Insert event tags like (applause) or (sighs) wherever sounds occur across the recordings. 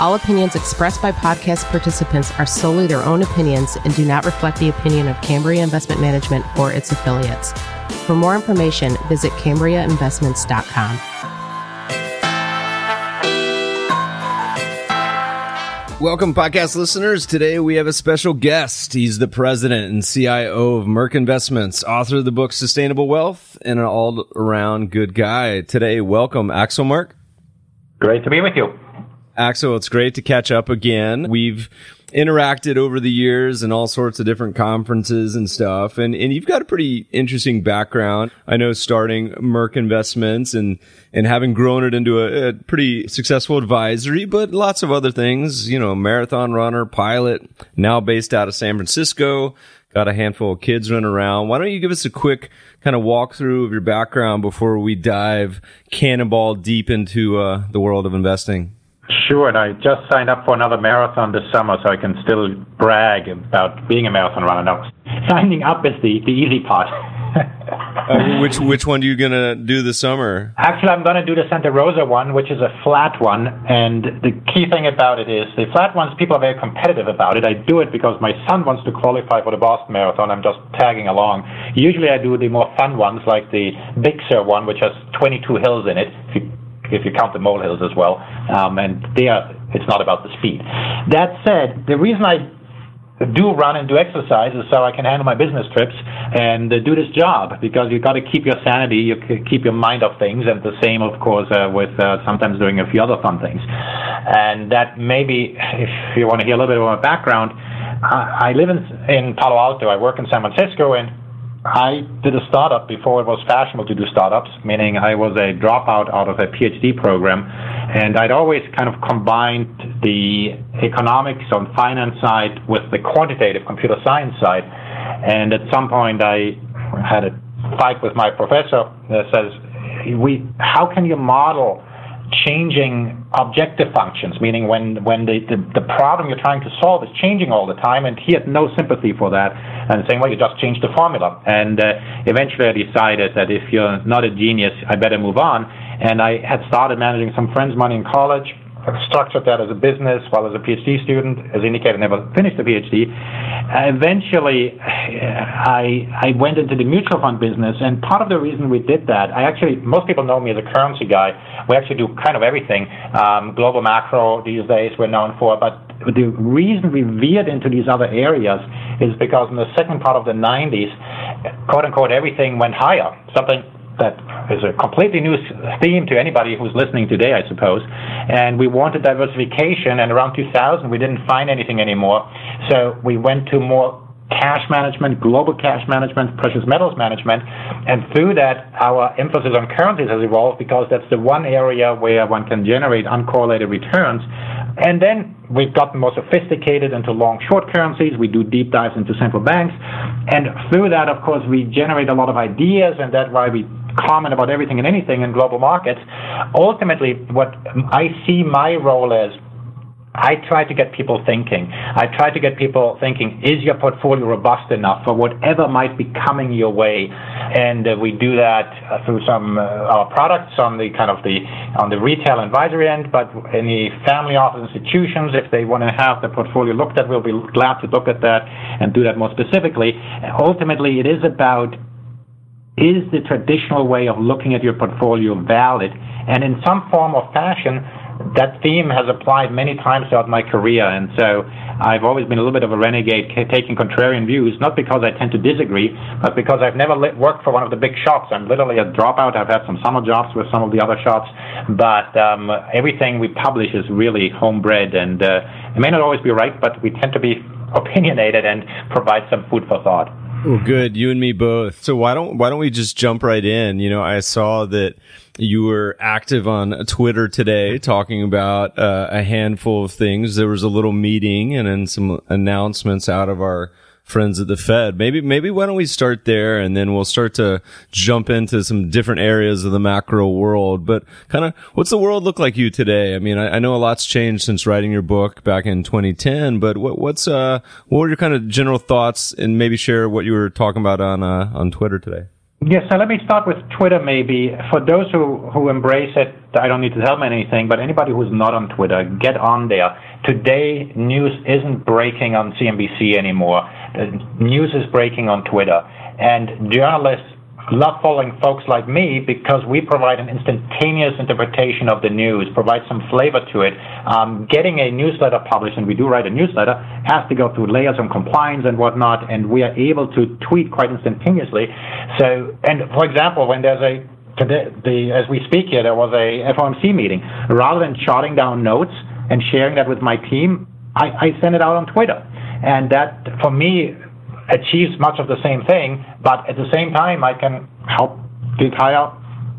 All opinions expressed by podcast participants are solely their own opinions and do not reflect the opinion of Cambria Investment Management or its affiliates. For more information, visit CambriaInvestments.com. Welcome, podcast listeners. Today we have a special guest. He's the president and CIO of Merk Investments, author of the book Sustainable Wealth, and an all around good guy. Today, welcome, Axel Merk. Great to be with you. Axel, it's great to catch up again. We've interacted over the years and all sorts of different conferences and stuff. And, and you've got a pretty interesting background. I know starting Merk Investments and, and having grown it into a, a pretty successful advisory, but lots of other things, you know, marathon runner, pilot, now based out of San Francisco, got a handful of kids running around. Why don't you give us a quick kind of walkthrough of your background before we dive cannonball deep into uh, the world of investing? Sure, and I just signed up for another marathon this summer, so I can still brag about being a marathon runner. Now, signing up is the, the easy part. (laughs) uh, which which one are you gonna do this summer? Actually, I'm gonna do the Santa Rosa one, which is a flat one. And the key thing about it is the flat ones. People are very competitive about it. I do it because my son wants to qualify for the Boston Marathon. I'm just tagging along. Usually, I do the more fun ones, like the Big Sur one, which has 22 hills in it. If you if you count the molehills as well. Um, and there, it's not about the speed. That said, the reason I do run and do exercise is so I can handle my business trips and uh, do this job because you've got to keep your sanity, you keep your mind off things, and the same, of course, uh, with uh, sometimes doing a few other fun things. And that maybe, if you want to hear a little bit of my background, I live in, in Palo Alto. I work in San Francisco, and I did a startup before it was fashionable to do startups, meaning I was a dropout out of a PhD program, and I'd always kind of combined the economics on finance side with the quantitative computer science side. And at some point, I had a fight with my professor that says, "We, how can you model?" Changing objective functions, meaning when, when the, the, the, problem you're trying to solve is changing all the time, and he had no sympathy for that, and saying, well, you just changed the formula. And uh, eventually I decided that if you're not a genius, I better move on. And I had started managing some friends' money in college, structured that as a business while as a PhD student, as indicated, never finished the PhD. eventually, I I went into the mutual fund business, and part of the reason we did that, I actually most people know me as a currency guy. We actually do kind of everything. Um, global macro these days we're known for, but the reason we veered into these other areas is because in the second part of the 90s, quote unquote, everything went higher. Something that is a completely new theme to anybody who's listening today, I suppose. And we wanted diversification, and around 2000, we didn't find anything anymore. So we went to more cash management, global cash management, precious metals management. And through that, our emphasis on currencies has evolved because that's the one area where one can generate uncorrelated returns. And then we've gotten more sophisticated into long short currencies. We do deep dives into central banks. And through that, of course, we generate a lot of ideas, and that's why we comment about everything and anything in global markets. Ultimately, what I see my role as I try to get people thinking. I try to get people thinking, is your portfolio robust enough for whatever might be coming your way? And uh, we do that uh, through some uh, our products on the kind of the on the retail advisory end, but any family office institutions, if they want to have the portfolio looked at, we'll be glad to look at that and do that more specifically. Ultimately, it is about is the traditional way of looking at your portfolio valid? And in some form or fashion, that theme has applied many times throughout my career. And so I've always been a little bit of a renegade, taking contrarian views, not because I tend to disagree, but because I've never worked for one of the big shops. I'm literally a dropout. I've had some summer jobs with some of the other shops, but um, everything we publish is really homebred. And uh, it may not always be right, but we tend to be (laughs) opinionated and provide some food for thought. Well, good. You and me both. So why don't why don't we just jump right in? You know, I saw that you were active on Twitter today talking about uh, a handful of things. There was a little meeting and then some announcements out of our friends at the Fed. Maybe, maybe why don't we start there and then we'll start to jump into some different areas of the macro world. But kind of, what's the world look like you today? I mean, I, I, know a lot's changed since writing your book back in 2010, but what, what's, uh, what were your kind of general thoughts and maybe share what you were talking about on, uh, on Twitter today? Yes, so let me start with Twitter maybe. For those who, who embrace it, I don't need to tell them anything, but anybody who's not on Twitter, get on there. Today, news isn't breaking on CNBC anymore. The news is breaking on Twitter. And journalists love following folks like me because we provide an instantaneous interpretation of the news, provide some flavor to it. Um, getting a newsletter published, and we do write a newsletter, has to go through layers of compliance and whatnot, and we are able to tweet quite instantaneously. So, and for example, when there's a today, the, as we speak here, there was a FOMC meeting. Rather than jotting down notes and sharing that with my team, I, I send it out on Twitter. And that, for me, achieves much of the same thing, but at the same time, I can help the entire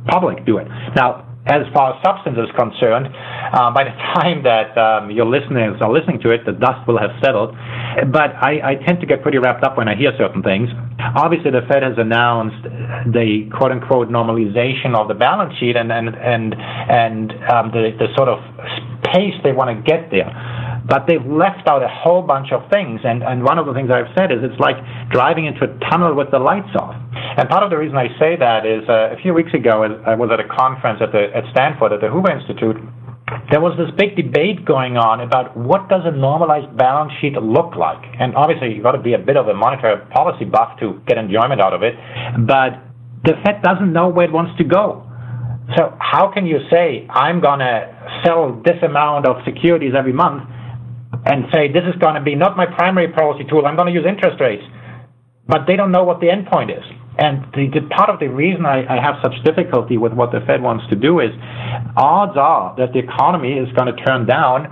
public do it. Now, as far as substance is concerned, uh, by the (laughs) time that um, your listeners are listening to it, the dust will have settled. But I, I, tend to get pretty wrapped up when I hear certain things. Obviously, the Fed has announced the quote unquote normalization of the balance sheet and and and and um, the the sort of pace they want to get there. But they've left out a whole bunch of things. And, and one of the things I've said is it's like driving into a tunnel with the lights off. And part of the reason I say that is uh, a few weeks ago, I was at a conference at, the, at Stanford at the Hoover Institute. There was this big debate going on about what does a normalized balance sheet look like. And obviously, you've got to be a bit of a monetary policy buff to get enjoyment out of it. But the Fed doesn't know where it wants to go. So how can you say I'm going to sell this amount of securities every month and say this is going to be not my primary policy tool. I'm going to use interest rates, but they don't know what the endpoint is. And the, the part of the reason I, I, have such difficulty with what the Fed wants to do is, odds are that the economy is going to turn down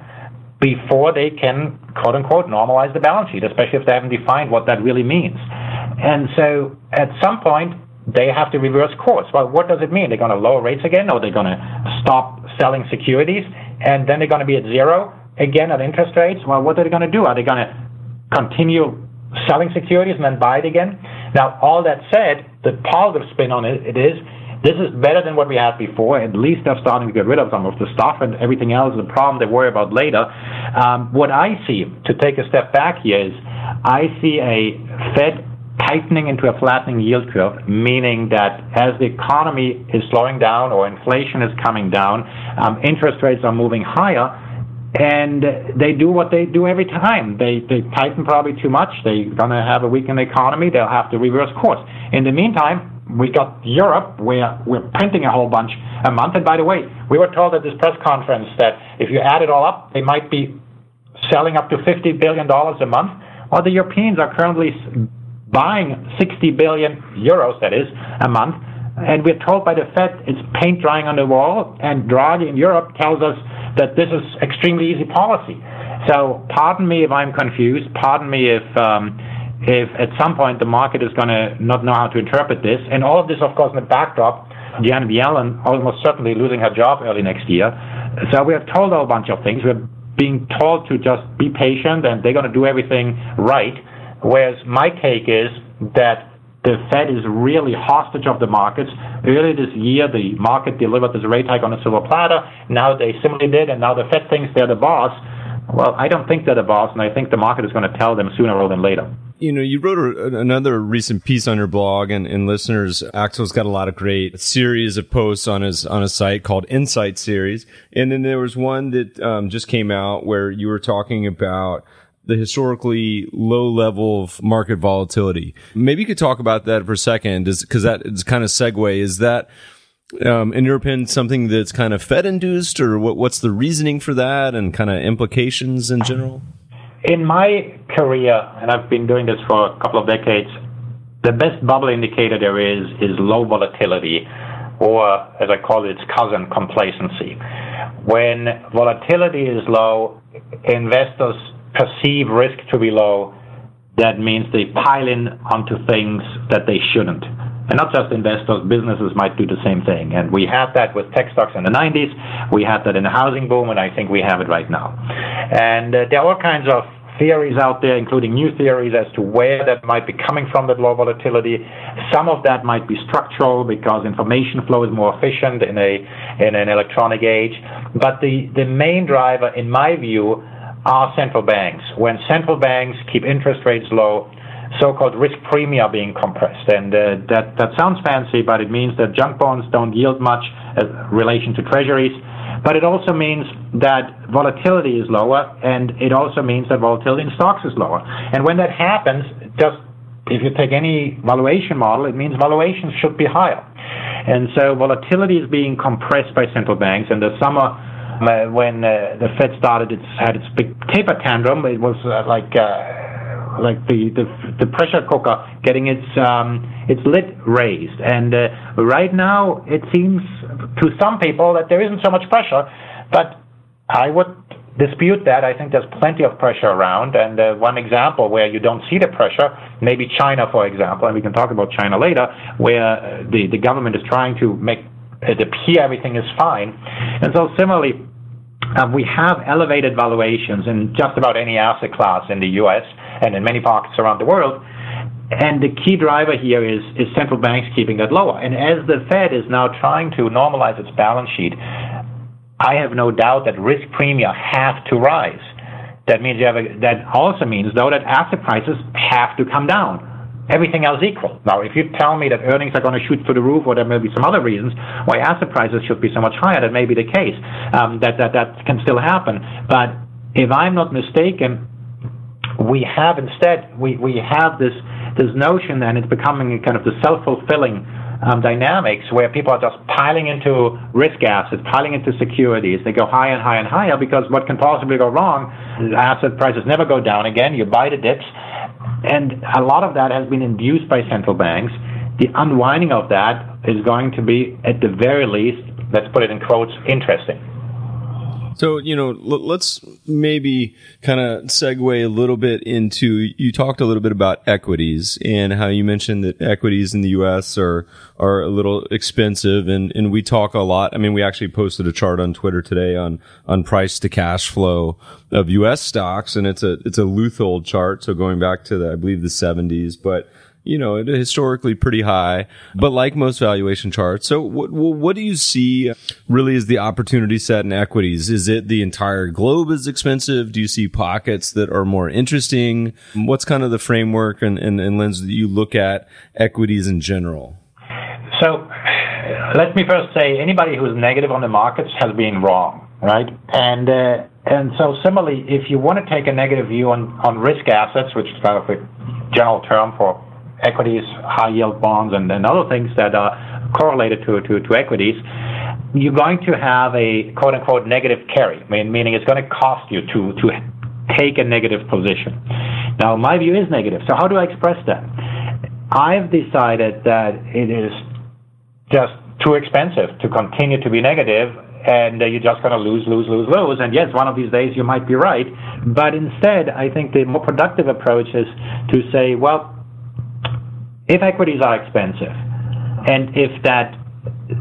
before they can quote unquote normalize the balance sheet, especially if they haven't defined what that really means. And so at some point they have to reverse course. Well, what does it mean? They're going to lower rates again, or they're going to stop selling securities, and then they're going to be at zero again at interest rates, well, what are they going to do? Are they going to continue selling securities and then buy it again? Now, all that said, the positive spin on it, it is this is better than what we had before. At least they're starting to get rid of some of the stuff, and everything else is a problem they worry about later. Um, what I see, to take a step back here, is I see a Fed tightening into a flattening yield curve, meaning that as the economy is slowing down or inflation is coming down, um, interest rates are moving higher and they do what they do every time. They they tighten probably too much. They're gonna have a weakened economy. They'll have to reverse course. In the meantime, we got Europe where we're printing a whole bunch a month. And by the way, we were told at this press conference that if you add it all up, they might be selling up to fifty billion dollars a month. Well, the Europeans are currently buying 60 billion euros, that is, a month. And we're told by the Fed it's paint drying on the wall. And Draghi in Europe tells us that this is extremely easy policy. So pardon me if I'm confused. Pardon me if um, if at some point the market is going to not know how to interpret this. And all of this, of course, in the backdrop, Janet Yellen almost certainly losing her job early next year. So we are told a bunch of things. We're being told to just be patient and they're going to do everything right. Whereas my take is that the Fed is really hostage of the markets. Earlier this year, the market delivered this rate hike on a silver platter. Now they similarly did, and now the Fed thinks they're the boss. Well, I don't think they're the boss, and I think the market is going to tell them sooner rather than later. You know, you wrote a, another recent piece on your blog, and, and listeners, Axel's got a lot of great series of posts on his on his site called Insight Series, and then there was one that um, just came out where you were talking about the historically low level of market volatility. Maybe you could talk about that for a second, because that is kind of segue. Is that, um, in your opinion, something that's kind of Fed induced, or what, what's the reasoning for that, and kind of implications in general? In my career, and I've been doing this for a couple of decades, the best bubble indicator there is is low volatility, or as I call it, its cousin, complacency. When volatility is low, investors perceive risk to be low, that means they pile in onto things that they shouldn't. And not just investors, businesses might do the same thing. And we had that with tech stocks in the 90s. We had that in the housing boom, and I think we have it right now. And uh, there are all kinds of theories out there, including new theories as to where that might be coming from, that low volatility. Some of that might be structural because information flow is more efficient in a in an electronic age. But the, the main driver, in my view, are central banks. When central banks keep interest rates low, so-called risk premia being compressed. And uh, that, that sounds fancy, but it means that junk bonds don't yield much in relation to treasuries. But it also means that volatility is lower, and it also means that volatility in stocks is lower. And when that happens, just if you take any valuation model, it means valuations should be higher. And so volatility is being compressed by central banks. and the summer, when uh, the Fed started its had its big taper tantrum, it was uh, like uh, like the, the, the pressure cooker getting its um, its lid raised. And uh, right now, it seems to some people that there isn't so much pressure, but I would dispute that. I think there's plenty of pressure around. And uh, one example where you don't see the pressure, maybe China, for example, and we can talk about China later, where the, the government is trying to make it appear everything is fine. And so similarly, um, we have elevated valuations in just about any asset class in the U.S. and in many markets around the world. And the key driver here is, is central banks keeping that lower. And as the Fed is now trying to normalize its balance sheet, I have no doubt that risk premia have to rise. That means you have a, that also means though that asset prices have to come down everything else equal. Now, if you tell me that earnings are going to shoot through the roof, or there may be some other reasons why asset prices should be so much higher, that may be the case. Um, that that that can still happen. But if I'm not mistaken, we have instead we we have this this notion, and it's becoming kind of the self fulfilling. Um, dynamics where people are just piling into risk assets, piling into securities. They go higher and higher and higher because what can possibly go wrong? Asset prices never go down again. You buy the dips, and a lot of that has been induced by central banks. The unwinding of that is going to be, at the very least, let's put it in quotes, interesting. So, you know, let's maybe kind of segue a little bit into, you talked a little bit about equities and how you mentioned that equities in the U.S. are, are a little expensive and, and we talk a lot. I mean, we actually posted a chart on Twitter today on, on price to cash flow of U.S. stocks and it's a, it's a Leuthold chart. So going back to the, I believe the seventies, but you know, historically pretty high, but like most valuation charts. So what, what do you see really as the opportunity set in equities? Is it the entire globe is expensive? Do you see pockets that are more interesting? What's kind of the framework and, and, and lens that you look at equities in general? So let me first say anybody who's negative on the markets has been wrong, right? And, uh, and so similarly, if you want to take a negative view on, on risk assets, which is kind of a general term for equities, high yield bonds, and, and other things that are correlated to, to, to equities, you're going to have a quote unquote negative carry, meaning it's going to cost you to, to take a negative position. Now, my view is negative. So, how do I express that? I've decided that it is just too expensive to continue to be negative and you're just going to lose, lose, lose, lose. And yes, one of these days you might be right. But instead, I think the more productive approach is to say, well, if equities are expensive, and if that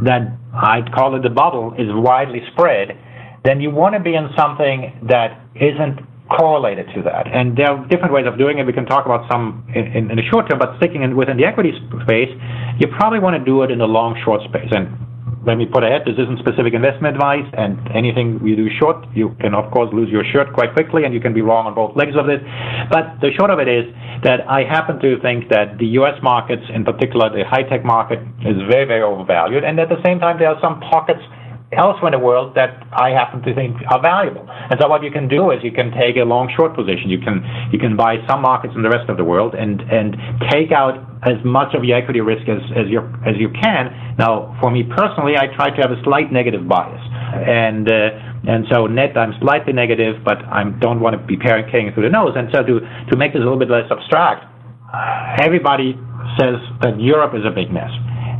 that I'd call it the bubble is widely spread, then you want to be in something that isn't correlated to that. And there are different ways of doing it. We can talk about some in, in, in the short term, but sticking in, within the equity space, you probably want to do it in the long short space. And let me put ahead, this isn't specific investment advice, and anything you do short, you can of course lose your shirt quite quickly, and you can be wrong on both legs of this. But the short of it is that I happen to think that the U.S. markets, in particular the high-tech market, is very, very overvalued, and at the same time there are some pockets elsewhere in the world that I happen to think are valuable. And so what you can do is you can take a long short position. You can you can buy some markets in the rest of the world and and take out as much of your equity risk as as you as you can. Now, for me personally, I try to have a slight negative bias, and uh, and so net I'm slightly negative, but I don't want to be carrying through the nose. And so to to make this a little bit less abstract, everybody says that Europe is a big mess.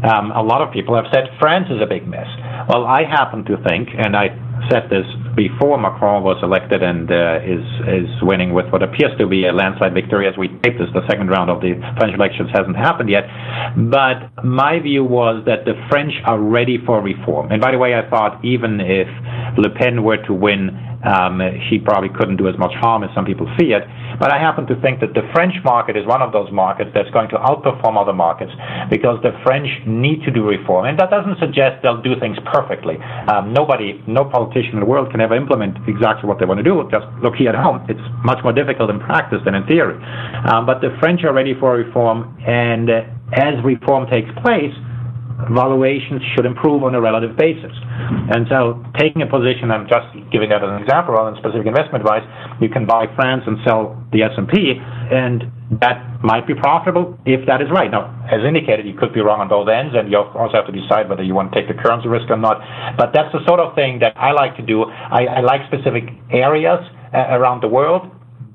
Um, a lot of people have said France is a big mess. Well, I happen to think, and I said this before Macron was elected and uh, is is winning with what appears to be a landslide victory. As we tape this, the second round of the French elections hasn't happened yet. But my view was that the French are ready for reform. And by the way, I thought even if Le Pen were to win um, he probably couldn't do as much harm as some people feared. But I happen to think that the French market is one of those markets that's going to outperform other markets because the French need to do reform. And that doesn't suggest they'll do things perfectly. Um, nobody, no politician in the world can ever implement exactly what they want to do. Just look here at home. It's much more difficult in practice than in theory. Um, but the French are ready for reform. And uh, as reform takes place, valuations should improve on a relative basis. And so taking a position, I'm just giving that as an example rather than specific investment advice, you can buy France and sell the S&P, and that might be profitable if that is right. Now, as indicated, you could be wrong on both ends, and you also have to decide whether you want to take the currency risk or not. But that's the sort of thing that I like to do. I, I like specific areas uh, around the world,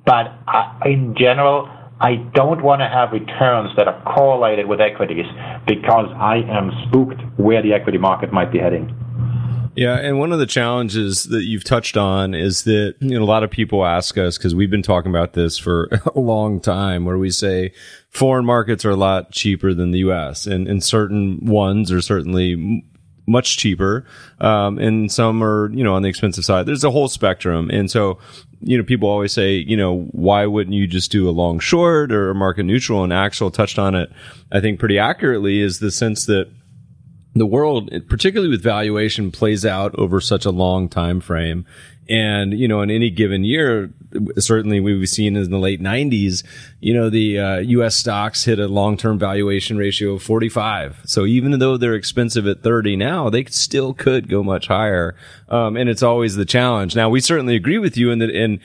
but I, in general, I don't want to have returns that are correlated with equities because I am spooked where the equity market might be heading. Yeah, and one of the challenges that you've touched on is that you know a lot of people ask us because we've been talking about this for (laughs) a long time, where we say foreign markets are a lot cheaper than the U.S. and and certain ones are certainly much cheaper, um, and some are you know on the expensive side. There's a whole spectrum, and so you know, people always say, you know, why wouldn't you just do a long short or a market neutral? And Axel touched on it, I think, pretty accurately is the sense that the world, particularly with valuation, plays out over such a long time frame. And, you know, in any given year, certainly we've seen in the late 90s, you know, the uh, US stocks hit a long term valuation ratio of 45. So even though they're expensive at 30 now, they still could go much higher. Um, and it's always the challenge. Now, we certainly agree with you in that in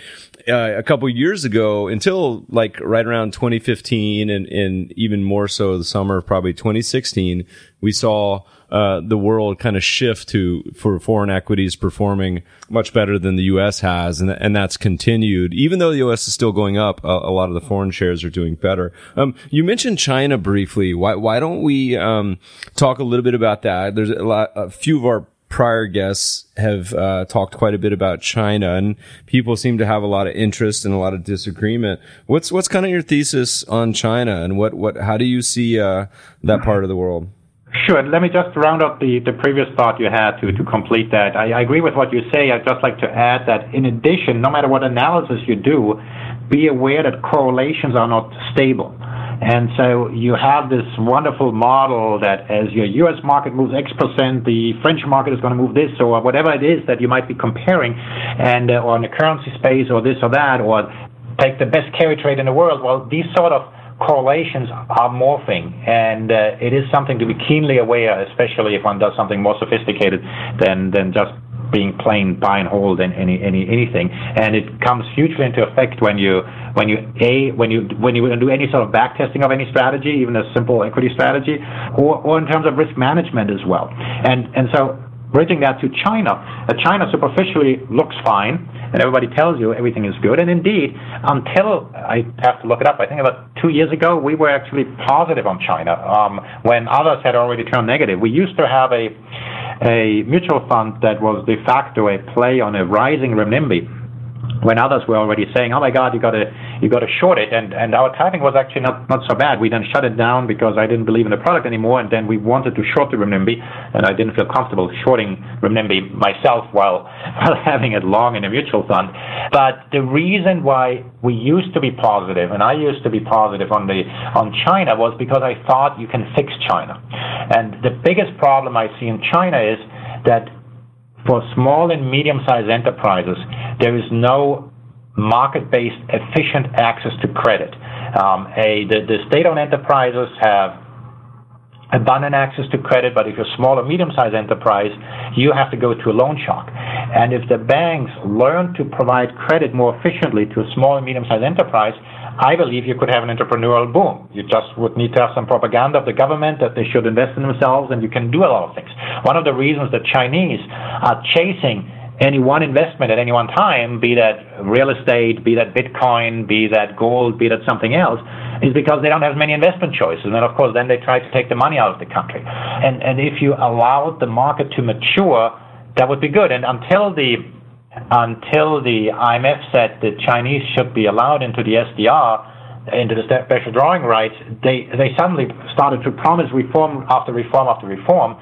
uh, a couple years ago, until like right around 2015 and, and even more so the summer of probably 2016, we saw uh, the world kind of shift to for foreign equities performing much better than the U.S. has, and and that's continued. Even though the U.S. is still going up, a, a lot of the foreign shares are doing better. Um, you mentioned China briefly. Why why don't we um, talk a little bit about that? There's a lot, a few of our prior guests have uh, talked quite a bit about China, and people seem to have a lot of interest and a lot of disagreement. What's what's kind of your thesis on China, and what what how do you see uh, that part of the world? Sure. Let me just round up the, the previous thought you had to, to complete that. I, I agree with what you say. I'd just like to add that in addition, no matter what analysis you do, be aware that correlations are not stable. And so you have this wonderful model that as your US market moves X percent, the French market is going to move this, or whatever it is that you might be comparing, and uh, or in the currency space, or this or that, or take the best carry trade in the world. Well, these sort of correlations are morphing, and uh, it is something to be keenly aware, especially if one does something more sophisticated than than just being plain buy and hold and any any anything. And it comes hugely into effect when you when you a when you when you do any sort of back testing of any strategy, even a simple equity strategy, or or in terms of risk management as well. And and so bridging that to China, uh, China superficially looks fine, and everybody tells you everything is good. And indeed, until I have to look it up, I think about two years ago, we were actually positive on China um, when others had already turned negative. We used to have a a mutual fund that was de facto a play on a rising renminbi when others were already saying, "Oh my God, you got to you got to short it," and and our timing was actually not not so bad. We then shut it down because I didn't believe in the product anymore, and then we wanted to short the renminbi, and I didn't feel comfortable shorting renminbi myself while (laughs) while having it long in a mutual fund. But the reason why we used to be positive, and I used to be positive on the on China, was because I thought you can fix China, and the biggest problem I see in China is that for small and medium-sized enterprises, there is no market-based efficient access to credit. Um, a, the, the state-owned enterprises have abundant access to credit, but if you're a small or medium-sized enterprise, you have to go to a loan shark. And if the banks learn to provide credit more efficiently to a small and medium-sized enterprise, I believe you could have an entrepreneurial boom. You just would need to have some propaganda of the government that they should invest in themselves, and you can do a lot of things. One of the reasons the Chinese are chasing any one investment at any one time, be that real estate, be that Bitcoin, be that gold, be that something else, is because they don't have many investment choices. And of course, then they try to take the money out of the country. And, and if you allow the market to mature, that would be good. And until the until the IMF said the Chinese should be allowed into the SDR, into the special drawing rights, they, they suddenly started to promise reform after reform after reform.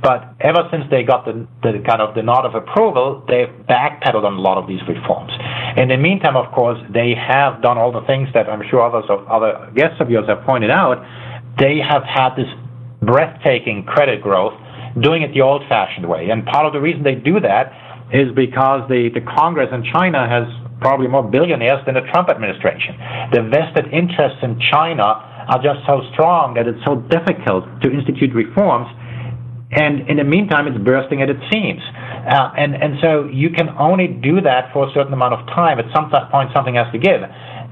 But ever since they got the, the kind of the nod of approval, they've backpedaled on a lot of these reforms. In the meantime, of course, they have done all the things that I'm sure others of other guests of yours have pointed out. They have had this breathtaking credit growth, doing it the old-fashioned way. And part of the reason they do that is because the, the Congress in China has probably more billionaires than the Trump administration. The vested interests in China are just so strong that it's so difficult to institute reforms. And in the meantime, it's bursting at its seams. Uh, and, and so you can only do that for a certain amount of time. At some point, something has to give.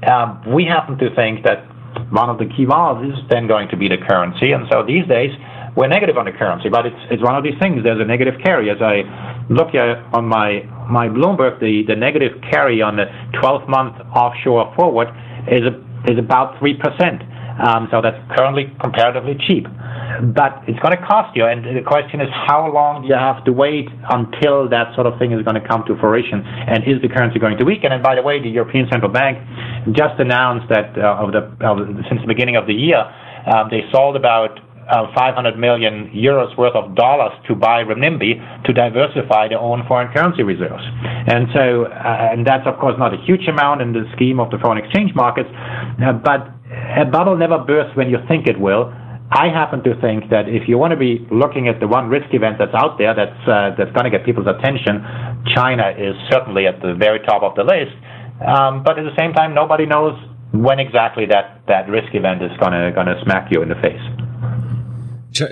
Um, we happen to think that one of the key values is then going to be the currency. And so these days, we're negative on the currency, but it's, it's one of these things. There's a negative carry. As I look at on my, my Bloomberg, the, the negative carry on the 12 month offshore forward is, a, is about 3%. Um, so that's currently comparatively cheap. But it's going to cost you. And the question is, how long do you have to wait until that sort of thing is going to come to fruition? And is the currency going to weaken? And by the way, the European Central Bank just announced that uh, of the, of, since the beginning of the year, um, they sold about uh, 500 million euros worth of dollars to buy renminbi to diversify their own foreign currency reserves. And so, uh, and that's of course not a huge amount in the scheme of the foreign exchange markets, uh, but a bubble never bursts when you think it will. I happen to think that if you want to be looking at the one risk event that's out there that's uh, that's going to get people's attention, China is certainly at the very top of the list. Um, but at the same time, nobody knows when exactly that, that risk event is going to going to smack you in the face.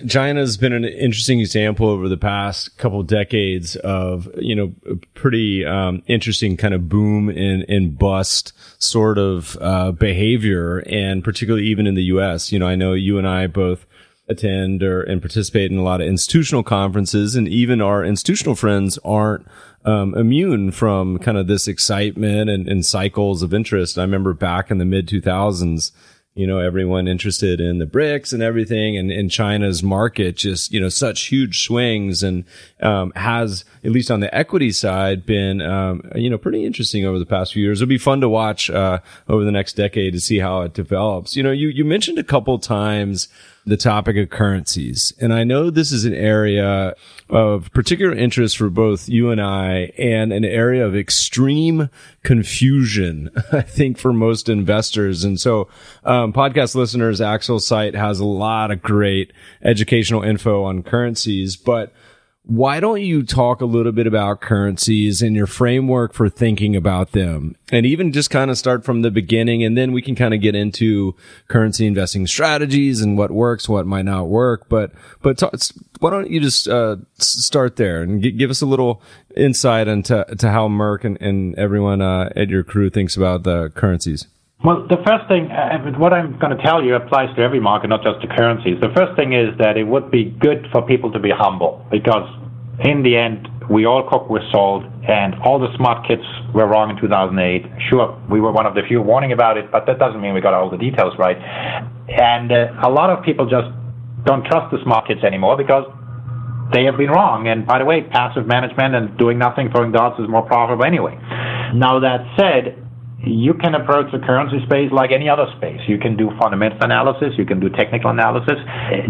China's been an interesting example over the past couple of decades of, you know, pretty um, interesting kind of boom and, and bust sort of uh, behavior, and particularly even in the U.S. You know, I know you and I both attend or and participate in a lot of institutional conferences, and even our institutional friends aren't um, immune from kind of this excitement and, and cycles of interest. I remember back in the mid 2000s you know, everyone interested in the BRICS and everything. And, in China's market just, you know, such huge swings and, um, has, at least on the equity side, been, um, you know, pretty interesting over the past few years. It'll be fun to watch, uh, over the next decade to see how it develops. You know, you, you mentioned a couple times, the topic of currencies. And I know this is an area of particular interest for both you and I and an area of extreme confusion, (laughs) I think, for most investors. And so, um, podcast listeners, Axel's site has a lot of great educational info on currencies, but why don't you talk a little bit about currencies and your framework for thinking about them? And even just kind of start from the beginning and then we can kind of get into currency investing strategies and what works what might not work. But but talk, why don't you just uh, start there and g- give us a little insight into to how Merk and, and everyone uh, at your crew thinks about the currencies well, the first thing, uh, what I'm going to tell you applies to every market, not just to currencies. The first thing is that it would be good for people to be humble because in the end, we all cook with salt, and all the smart kids were wrong in 2008. Sure, we were one of the few warning about it, but that doesn't mean we got all the details right. And uh, a lot of people just don't trust the smart kids anymore because they have been wrong. And by the way, passive management and doing nothing, throwing darts is more profitable anyway. Now, that said, you can approach the currency space like any other space. You can do fundamental analysis, you can do technical analysis,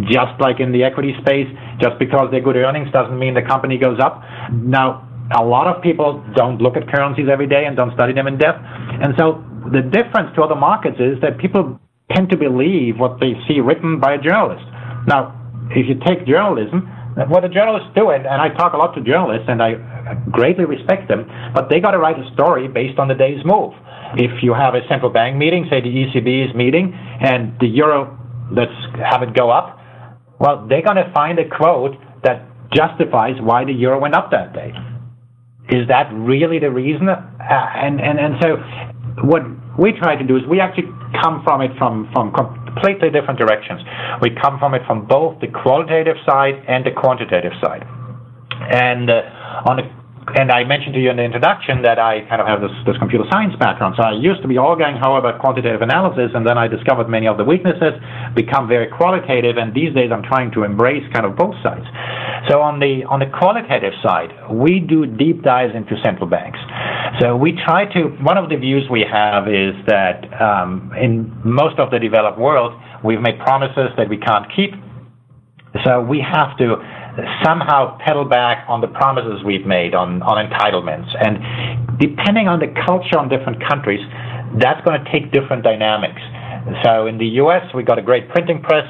just like in the equity space. Just because they're good earnings doesn't mean the company goes up. Now, a lot of people don't look at currencies every day and don't study them in depth. And so the difference to other markets is that people tend to believe what they see written by a journalist. Now, if you take journalism, what the journalists do, and, and I talk a lot to journalists, and I greatly respect them, but they got to write a story based on the day's move. If you have a central bank meeting, say the ECB is meeting, and the euro, let's have it go up, well, they're going to find a quote that justifies why the euro went up that day. Is that really the reason? Uh, and, and, and so what we try to do is we actually come from it from, from completely different directions. We come from it from both the qualitative side and the quantitative side. And uh, on the and I mentioned to you in the introduction that I kind of have this, this computer science background. So I used to be all gang ho about quantitative analysis, and then I discovered many of the weaknesses, become very qualitative, and these days I'm trying to embrace kind of both sides. So on the on the qualitative side, we do deep dives into central banks. So we try to. One of the views we have is that um, in most of the developed world, we've made promises that we can't keep. So we have to somehow pedal back on the promises we've made on, on entitlements. And depending on the culture on different countries, that's going to take different dynamics. So in the US, we've got a great printing press.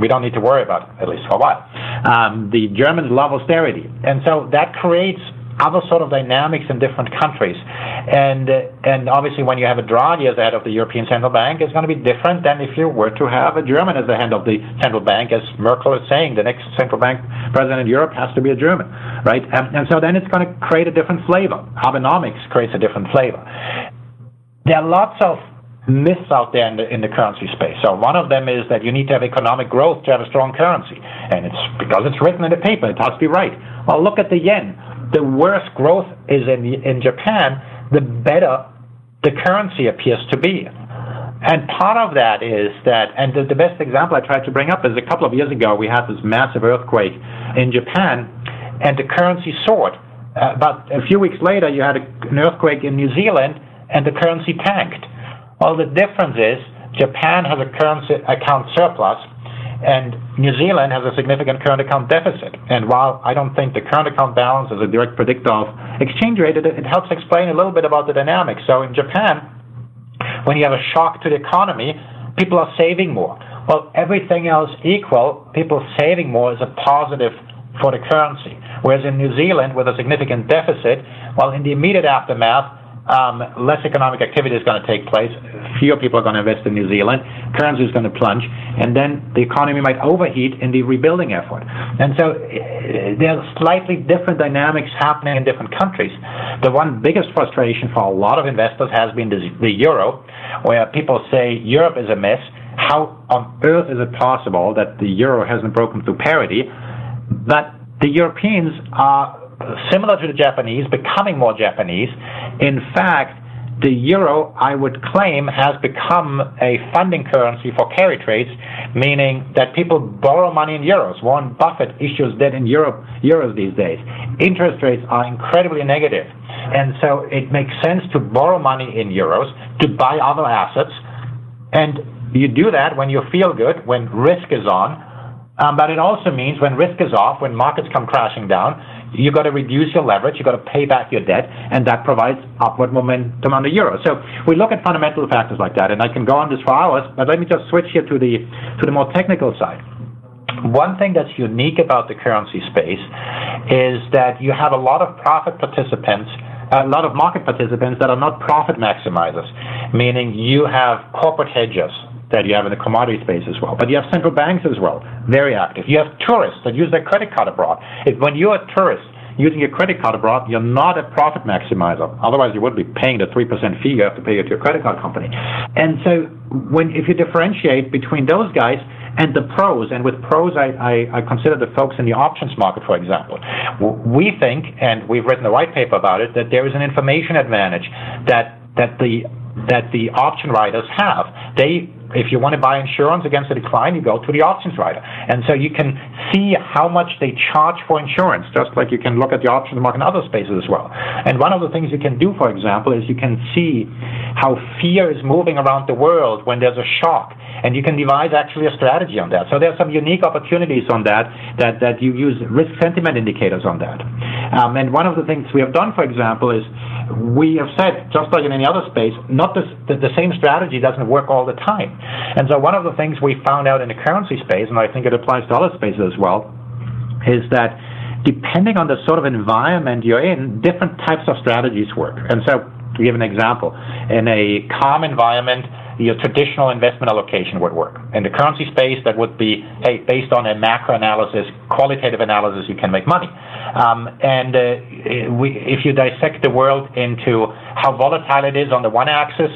We don't need to worry about it, at least for a while. Um, the Germans love austerity. And so that creates other sort of dynamics in different countries. And uh, and obviously, when you have a Draghi as the head of the European Central Bank, it's going to be different than if you were to have a German as the head of the central bank, as Merkel is saying, the next central bank president in Europe has to be a German, right? And, and so then it's going to create a different flavor. Abenomics creates a different flavor. There are lots of myths out there in the, in the currency space. So one of them is that you need to have economic growth to have a strong currency. And it's because it's written in the paper, it has to be right. Well, look at the yen the worse growth is in, in Japan, the better the currency appears to be. And part of that is that, and the, the, best example I tried to bring up is a couple of years ago, we had this massive earthquake in Japan, and the currency soared. Uh, but a few weeks later, you had a, an earthquake in New Zealand, and the currency tanked. Well, the difference is Japan has a current account surplus, and New Zealand has a significant current account deficit. And while I don't think the current account balance is a direct predictor of exchange rate, it, it helps explain a little bit about the dynamics. So in Japan, when you have a shock to the economy, people are saving more. Well, everything else equal, people saving more is a positive for the currency. Whereas in New Zealand, with a significant deficit, well, in the immediate aftermath, um, less economic activity is going to take place. Fewer people are going to invest in New Zealand. Currency is going to plunge, and then the economy might overheat in the rebuilding effort. And so uh, there are slightly different dynamics happening in different countries. The one biggest frustration for a lot of investors has been the euro, where people say Europe is a mess. How on earth is it possible that the euro hasn't broken through parity? But the Europeans are similar to the Japanese, becoming more Japanese. In fact, the euro, I would claim, has become a funding currency for carry trades, meaning that people borrow money in euros. Warren Buffett issues debt in Europe, euros these days. Interest rates are incredibly negative. And so it makes sense to borrow money in euros to buy other assets. And you do that when you feel good, when risk is on. Um, but it also means when risk is off, when markets come crashing down, You've got to reduce your leverage. You've got to pay back your debt, and that provides upward momentum on the euro. So we look at fundamental factors like that, and I can go on this for hours, but let me just switch here to the to the more technical side. One thing that's unique about the currency space is that you have a lot of profit participants a lot of market participants that are not profit maximizers, meaning you have corporate hedgers, that you have in the commodity space as well. But you have central banks as well, very active. You have tourists that use their credit card abroad. If, when you're a tourist using your credit card abroad, you're not a profit maximizer. Otherwise, you would be paying the 3% fee you have to pay to your credit card company. And so, when if you differentiate between those guys and the pros, and with pros, I, I, I consider the folks in the options market, for example. We think, and we've written a white paper about it, that there is an information advantage that that the that the option writers have. They if you want to buy insurance against a decline, you go to the options writer. And so you can see how much they charge for insurance, just like you can look at the options market in other spaces as well. And one of the things you can do, for example, is you can see how fear is moving around the world when there's a shock. And you can devise actually a strategy on that. So there are some unique opportunities on that, that, that you use risk sentiment indicators on that. Um, and one of the things we have done, for example, is we have said, just like in any other space, not this, the, the same strategy doesn't work all the time. And so one of the things we found out in the currency space, and I think it applies to other spaces as well, is that depending on the sort of environment you're in, different types of strategies work. And so, to give an example, in a calm environment, your traditional investment allocation would work. In the currency space, that would be, hey, based on a macro analysis, qualitative analysis, you can make money. Um, and uh, we, if you dissect the world into how volatile it is on the one axis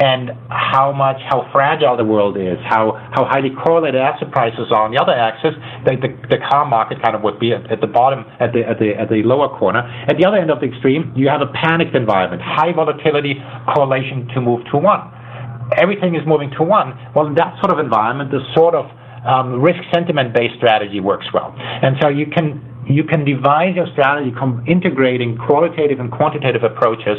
and how much, how fragile the world is, how, how highly correlated asset prices are on the other axis, the, the, the car market kind of would be at, at the bottom, at the, at, the, at the lower corner. At the other end of the extreme, you have a panicked environment, high volatility correlation to move to one everything is moving to one. Well, in that sort of environment, the sort of um, risk sentiment based strategy works well. And so you can you can devise your strategy integrating qualitative and quantitative approaches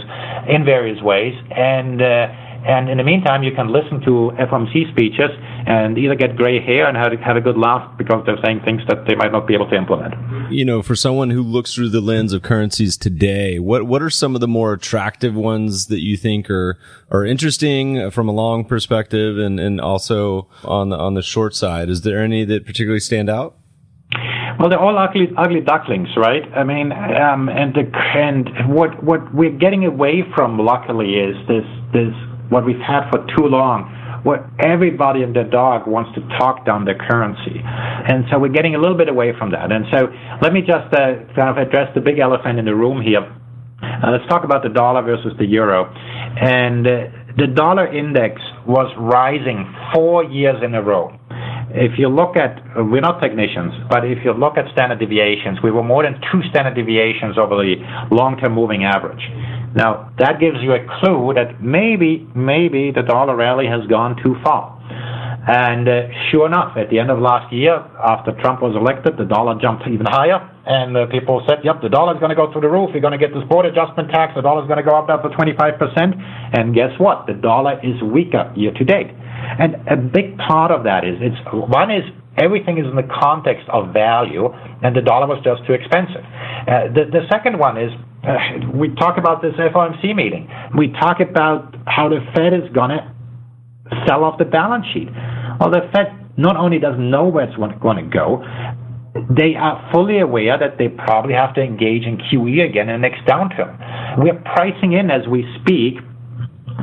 in various ways and uh, and in the meantime, you can listen to FOMC speeches and either get gray hair and have, have a good laugh because they're saying things that they might not be able to implement. You know, for someone who looks through the lens of currencies today, what what are some of the more attractive ones that you think are are interesting from a long perspective and, and also on the on the short side? Is there any that particularly stand out? Well, they're all ugly, ugly ducklings, right? I mean, um, and the and what what we're getting away from, luckily, is this this what we've had for too long, what everybody and their dog wants to talk down the currency. And so we're getting a little bit away from that. And so let me just uh, kind of address the big elephant in the room here. Uh, let's talk about the dollar versus the euro. And uh, the dollar index was rising four years in a row. If you look at, we're not technicians, but if you look at standard deviations, we were more than two standard deviations over the long term moving average. Now, that gives you a clue that maybe, maybe the dollar rally has gone too far. And uh, sure enough, at the end of last year, after Trump was elected, the dollar jumped even higher. And uh, people said, yep, the dollar is going to go through the roof. You're going to get this border adjustment tax. The dollar is going to go up now to 25%. And guess what? The dollar is weaker year to date. And a big part of that is, it's one is everything is in the context of value, and the dollar was just too expensive. Uh, the, the second one is uh, we talk about this FOMC meeting. We talk about how the Fed is going to sell off the balance sheet. Well, the Fed not only doesn't know where it's going to go, they are fully aware that they probably have to engage in QE again in the next downturn. We're pricing in as we speak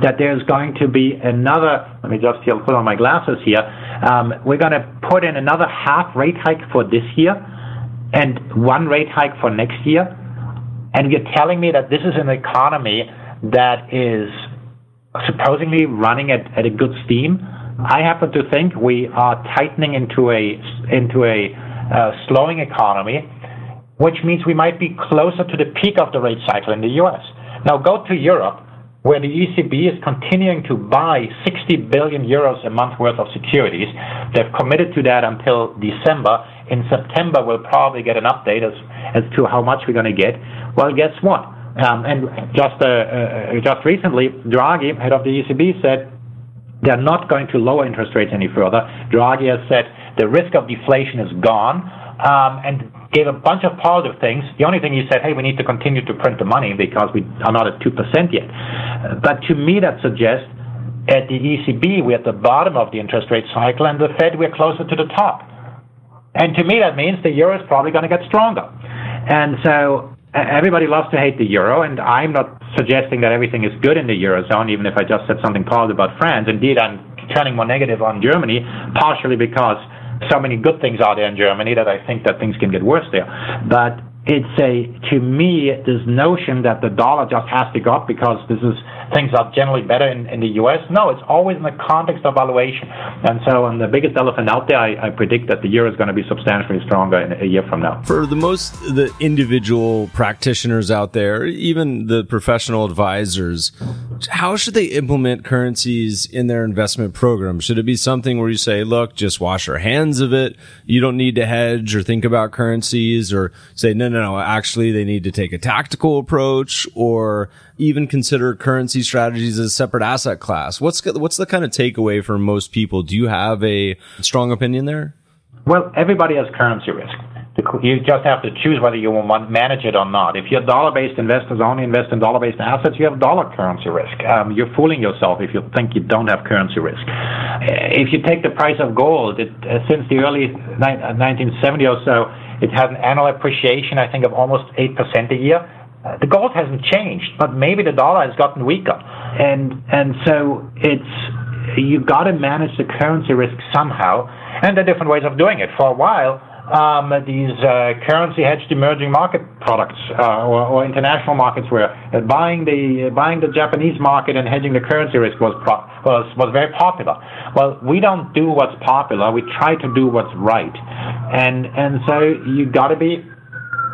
that there's going to be another, let me just here, put on my glasses here. Um, we're going to put in another half rate hike for this year and one rate hike for next year and you're telling me that this is an economy that is supposedly running at, at a good steam. I happen to think we are tightening into a into a uh, slowing economy, which means we might be closer to the peak of the rate cycle in the U.S. Now go to Europe, where the ECB is continuing to buy 60 billion euros a month worth of securities. They've committed to that until December. In September, we'll probably get an update as, as to how much we're going to get. Well, guess what? Um, and just uh, uh, just recently, Draghi, head of the ECB, said they're not going to lower interest rates any further. Draghi has said the risk of deflation is gone, um, and gave a bunch of positive things. The only thing he said, hey, we need to continue to print the money because we are not at two percent yet. But to me, that suggests at the ECB we're at the bottom of the interest rate cycle, and the Fed we're closer to the top. And to me, that means the euro is probably going to get stronger. And so everybody loves to hate the euro, and I'm not suggesting that everything is good in the eurozone, even if I just said something positive about France. Indeed, I'm turning more negative on Germany, partially because so many good things are there in Germany that I think that things can get worse there. But it's a to me this notion that the dollar just has to go up because this is things are generally better in, in the U.S. No, it's always in the context of valuation. And so, on the biggest elephant out there, I, I predict that the euro is going to be substantially stronger in a year from now. For the most the individual practitioners out there, even the professional advisors, how should they implement currencies in their investment program? Should it be something where you say, "Look, just wash your hands of it. You don't need to hedge or think about currencies," or say, "No, no, no. Actually, they need to take a tactical approach," or even consider currency strategies as a separate asset class. What's what's the kind of takeaway for most people? Do you have a strong opinion there? Well, everybody has currency risk. You just have to choose whether you will manage it or not. If you're dollar-based investors only invest in dollar-based assets, you have dollar currency risk. Um, you're fooling yourself if you think you don't have currency risk. If you take the price of gold, it, uh, since the early ni- 1970 or so, it had an annual appreciation, I think, of almost 8% a year. Uh, the gold hasn't changed, but maybe the dollar has gotten weaker, and and so it's you got to manage the currency risk somehow, and there are different ways of doing it. For a while, um, these uh, currency hedged emerging market products uh, or, or, international markets where uh, buying the buying the Japanese market and hedging the currency risk was pro- was was very popular. Well, we don't do what's popular. We try to do what's right, and and so you got to be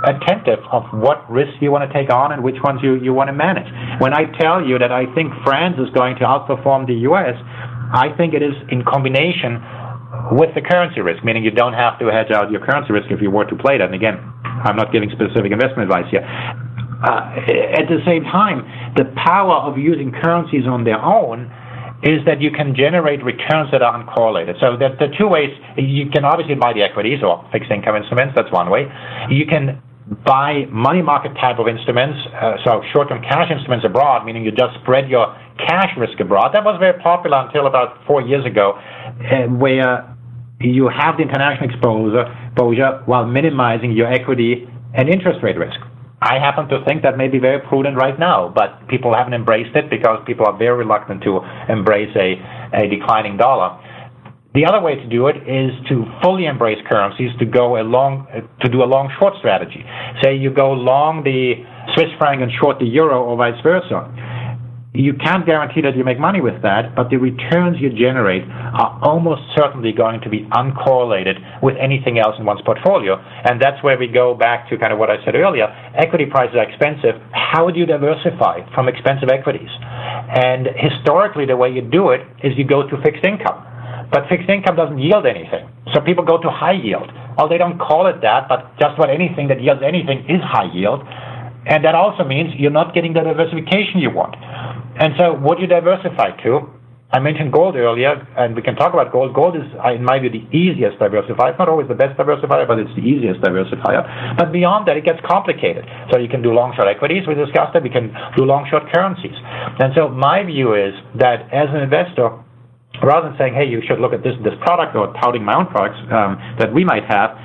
attentive of what risks you want to take on and which ones you, you want to manage. When I tell you that I think France is going to outperform the US, I think it is in combination with the currency risk, meaning you don't have to hedge out your currency risk if you were to play that. And again, I'm not giving specific investment advice here. Uh, at the same time, the power of using currencies on their own is that you can generate returns that are uncorrelated. So the, the two ways you can obviously buy the equities or fixed income instruments. That's one way. You can buy money market type of instruments, uh, so short-term cash instruments abroad, meaning you just spread your cash risk abroad. That was very popular until about four years ago, uh, where you have the international exposure, exposure while minimizing your equity and interest rate risk. I happen to think that may be very prudent right now, but people haven't embraced it because people are very reluctant to embrace a, a declining dollar. The other way to do it is to fully embrace currencies to go a long, to do a long short strategy. Say you go long the Swiss franc and short the euro or vice versa you can't guarantee that you make money with that, but the returns you generate are almost certainly going to be uncorrelated with anything else in one's portfolio. And that's where we go back to kind of what I said earlier. Equity prices are expensive. How would you diversify from expensive equities? And historically, the way you do it is you go to fixed income. But fixed income doesn't yield anything. So people go to high yield. Well, they don't call it that, but just about anything that yields anything is high yield. And that also means you're not getting the diversification you want. And so, what you diversify to? I mentioned gold earlier, and we can talk about gold. Gold is, uh, in my view, the easiest diversifier. It's not always the best diversifier, but it's the easiest diversifier. But beyond that, it gets complicated. So you can do long short equities, we discussed that. We can do long short currencies. And so my view is that as an investor, rather than saying, hey, you should look at this this product or touting my own products um, that we might have,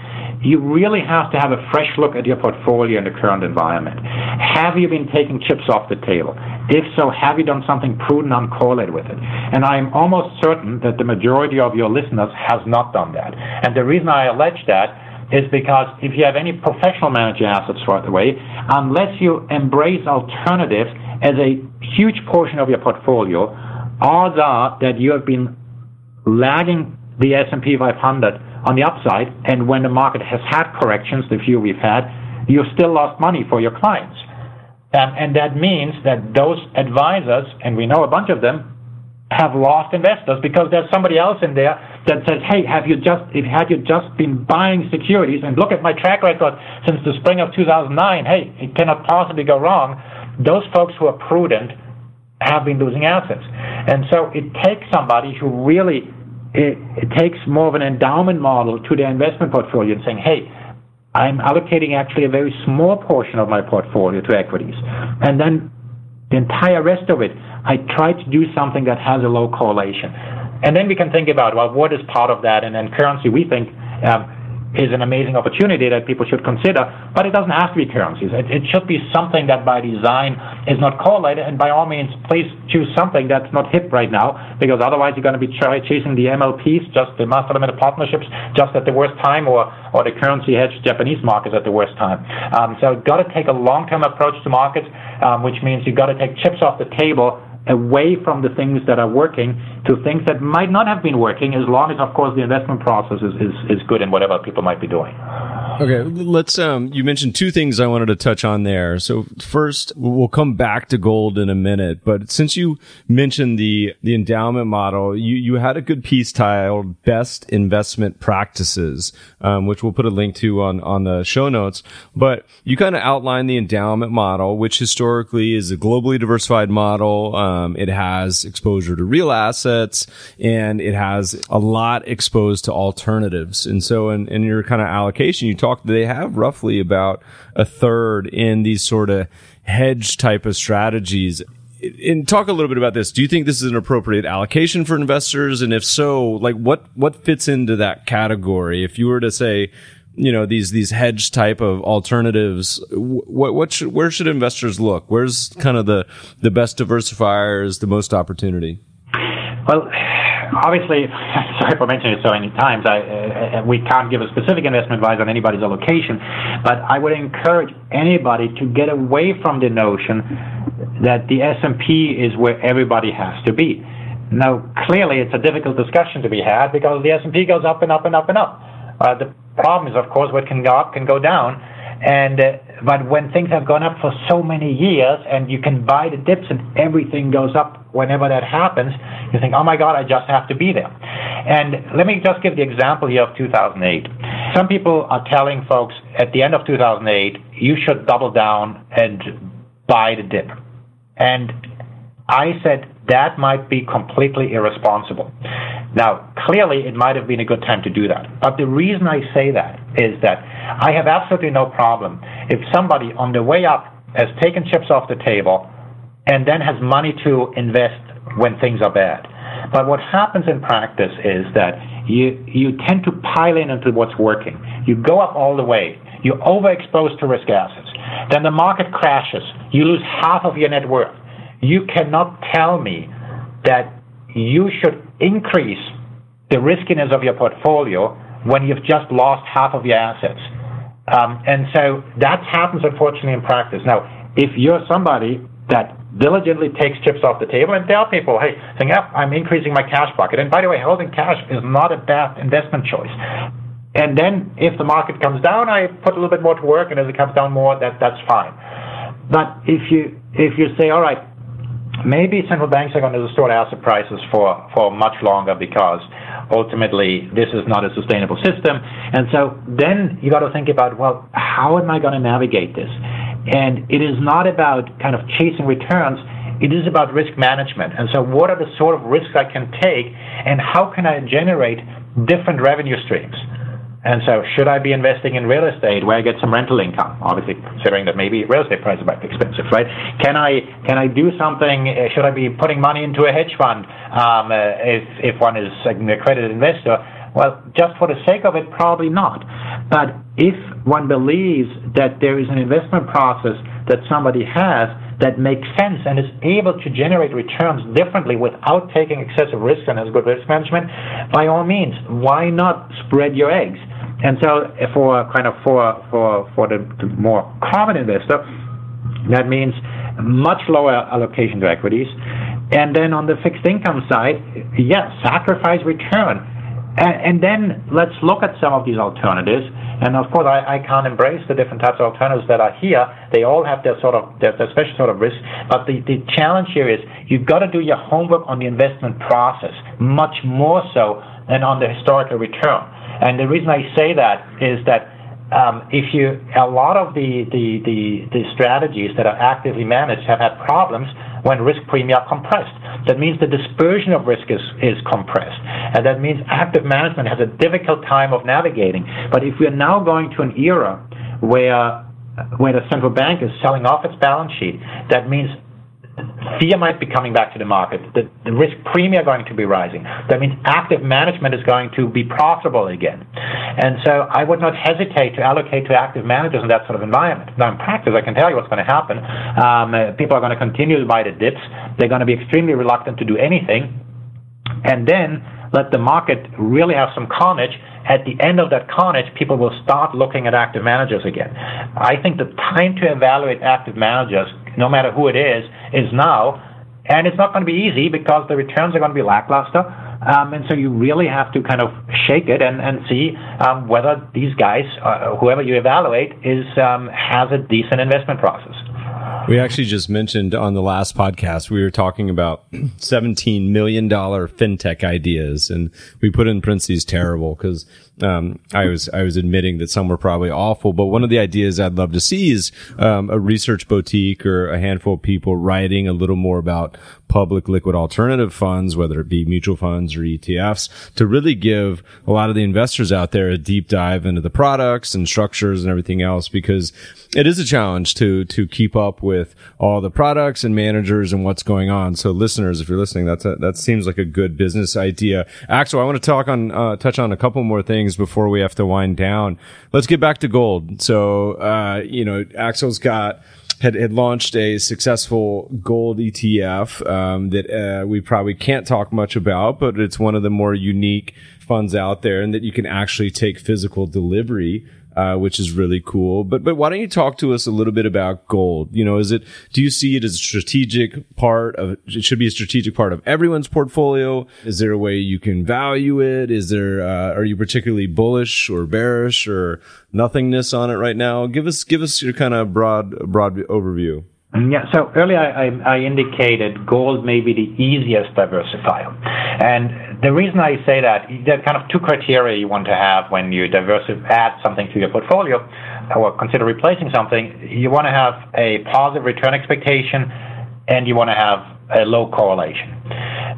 you really have to have a fresh look at your portfolio in the current environment. Have you been taking chips off the table? If so, have you done something prudent uncorrelated with it? And I am almost certain that the majority of your listeners has not done that. And the reason I allege that is because if you have any professional manager assets right away, unless you embrace alternatives as a huge portion of your portfolio, odds are that you have been lagging the S&P 500 on the upside, and when the market has had corrections, the few we've had, you've still lost money for your clients. Um, and that means that those advisors, and we know a bunch of them, have lost investors because there's somebody else in there that says, "Hey, have you just had you just been buying securities and look at my track record since the spring of 2009? Hey, it cannot possibly go wrong." Those folks who are prudent have been losing assets, and so it takes somebody who really it, it takes more of an endowment model to their investment portfolio and saying, hey, I'm allocating actually a very small portion of my portfolio to equities. And then the entire rest of it, I try to do something that has a low correlation. And then we can think about, well, what is part of that? And then currency, we think, um, is an amazing opportunity that people should consider, but it doesn't have to be currencies. It, it, should be something that by design is not correlated, and by all means, please choose something that's not hip right now, because otherwise you're going to be chasing the MLPs, just the master limited partnerships, just at the worst time, or, or the currency hedge Japanese markets at the worst time. Um, so you've got to take a long-term approach to markets, um, which means you've got to take chips off the table away from the things that are working to things that might not have been working as long as of course the investment process is, is, is good in whatever people might be doing Okay, let's. Um, you mentioned two things I wanted to touch on there. So first, we'll come back to gold in a minute. But since you mentioned the the endowment model, you you had a good piece titled "Best Investment Practices," um, which we'll put a link to on on the show notes. But you kind of outlined the endowment model, which historically is a globally diversified model. Um, it has exposure to real assets, and it has a lot exposed to alternatives. And so, in, in your kind of allocation, you talk they have roughly about a third in these sort of hedge type of strategies. And talk a little bit about this. Do you think this is an appropriate allocation for investors? And if so, like what, what fits into that category? If you were to say, you know, these, these hedge type of alternatives, what, what should, where should investors look? Where's kind of the, the best diversifiers, the most opportunity? Well, (sighs) obviously, (laughs) sorry for mentioning it so many times. I, uh, uh, we can't give a specific investment advice on anybody's allocation, but I would encourage anybody to get away from the notion that the S&P is where everybody has to be. Now, clearly, it's a difficult discussion to be had because the S&P goes up and up and up and up. Uh, the problem is, of course, what can go up can go down, and uh, but when things have gone up for so many years and you can buy the dips and everything goes up whenever that happens, you think, oh my God, I just have to be there. And let me just give the example here of 2008. some people are telling folks at the end of 2008, you should double down and buy the dip. And I said that might be completely irresponsible. Now, clearly, it might have been a good time to do that. But the reason I say that is that I have absolutely no problem if somebody on the way up has taken chips off the table and then has money to invest when things are bad. But what happens in practice is that you, you tend to pile in into what's working. You go up all the way. You're overexposed to risk assets. Then the market crashes. You lose half of your net worth. You cannot tell me that you should increase the riskiness of your portfolio when you've just lost half of your assets. Um, and so that happens, unfortunately, in practice. Now, if you're somebody that diligently takes chips off the table and tell people, hey, yeah, I'm increasing my cash bucket. And by the way, holding cash is not a bad investment choice. And then if the market comes down, I put a little bit more to work, and as it comes down more, that that's fine. But if you if you say, all right, maybe central banks are going to distort asset prices for for much longer because ultimately this is not a sustainable system, and so then you got to think about, well, how am I going to navigate this? And it is not about kind of chasing returns. It is about risk management. And so, what are the sort of risks I can take, and how can I generate different revenue streams? And so, should I be investing in real estate where I get some rental income? Obviously, considering that maybe real estate prices might be expensive, right? Can I can I do something? Uh, should I be putting money into a hedge fund um, uh, if if one is an accredited investor? Well, just for the sake of it, probably not. But if one believes that there is an investment process that somebody has that makes sense and is able to generate returns differently without taking excessive risk and has good risk management, by all means, why not spread your eggs? And so, for kind of for for for the, the more common investor, that means much lower allocation to equities. And then on the fixed income side, yes, sacrifice return and, and, then let's look at some of these alternatives. And of course, I, I, can't embrace the different types of alternatives that are here. They all have their sort of their, their special sort of risk. But the, the challenge here is you've got to do your homework on the investment process much more so than on the historical return. And the reason I say that is that um, if you a lot of the, the, the, the strategies that are actively managed have had problems when risk premia are compressed. That means the dispersion of risk is, is compressed. And that means active management has a difficult time of navigating. But if we're now going to an era where where the central bank is selling off its balance sheet, that means fear might be coming back to the market. The, the risk premium are going to be rising. That means active management is going to be profitable again. And so I would not hesitate to allocate to active managers in that sort of environment. Now, in practice, I can tell you what's going to happen. Um, uh, people are going to continue to buy the dips. They're going to be extremely reluctant to do anything. And then let the market really have some carnage. At the end of that carnage, people will start looking at active managers again. I think the time to evaluate active managers no matter who it is, is now. And it's not going to be easy because the returns are going to be lackluster. Um, and so you really have to kind of shake it and, and see um, whether these guys, uh, whoever you evaluate, is um, has a decent investment process. We actually just mentioned on the last podcast, we were talking about (clears throat) $17 million fintech ideas. And we put in parentheses terrible because um, I was I was admitting that some were probably awful, but one of the ideas I'd love to see is um, a research boutique or a handful of people writing a little more about public liquid alternative funds, whether it be mutual funds or ETFs, to really give a lot of the investors out there a deep dive into the products and structures and everything else, because it is a challenge to to keep up with all the products and managers and what's going on. So, listeners, if you're listening, that's a, that seems like a good business idea. Axel, I want to talk on uh, touch on a couple more things things before we have to wind down. Let's get back to gold. So, uh, you know, Axel's got had, had launched a successful gold ETF um, that uh, we probably can't talk much about, but it's one of the more unique funds out there, and that you can actually take physical delivery uh, which is really cool. But but why don't you talk to us a little bit about gold? You know, is it do you see it as a strategic part of it should be a strategic part of everyone's portfolio? Is there a way you can value it? Is there uh, are you particularly bullish or bearish or nothingness on it right now? Give us give us your kind of broad broad overview. Mm, yeah, so earlier I, indicated gold may be the easiest diversifier. And the reason I say that, there are kind of two criteria you want to have when you diversify, add something to your portfolio or consider replacing something. You want to have a positive return expectation and you want to have a low correlation.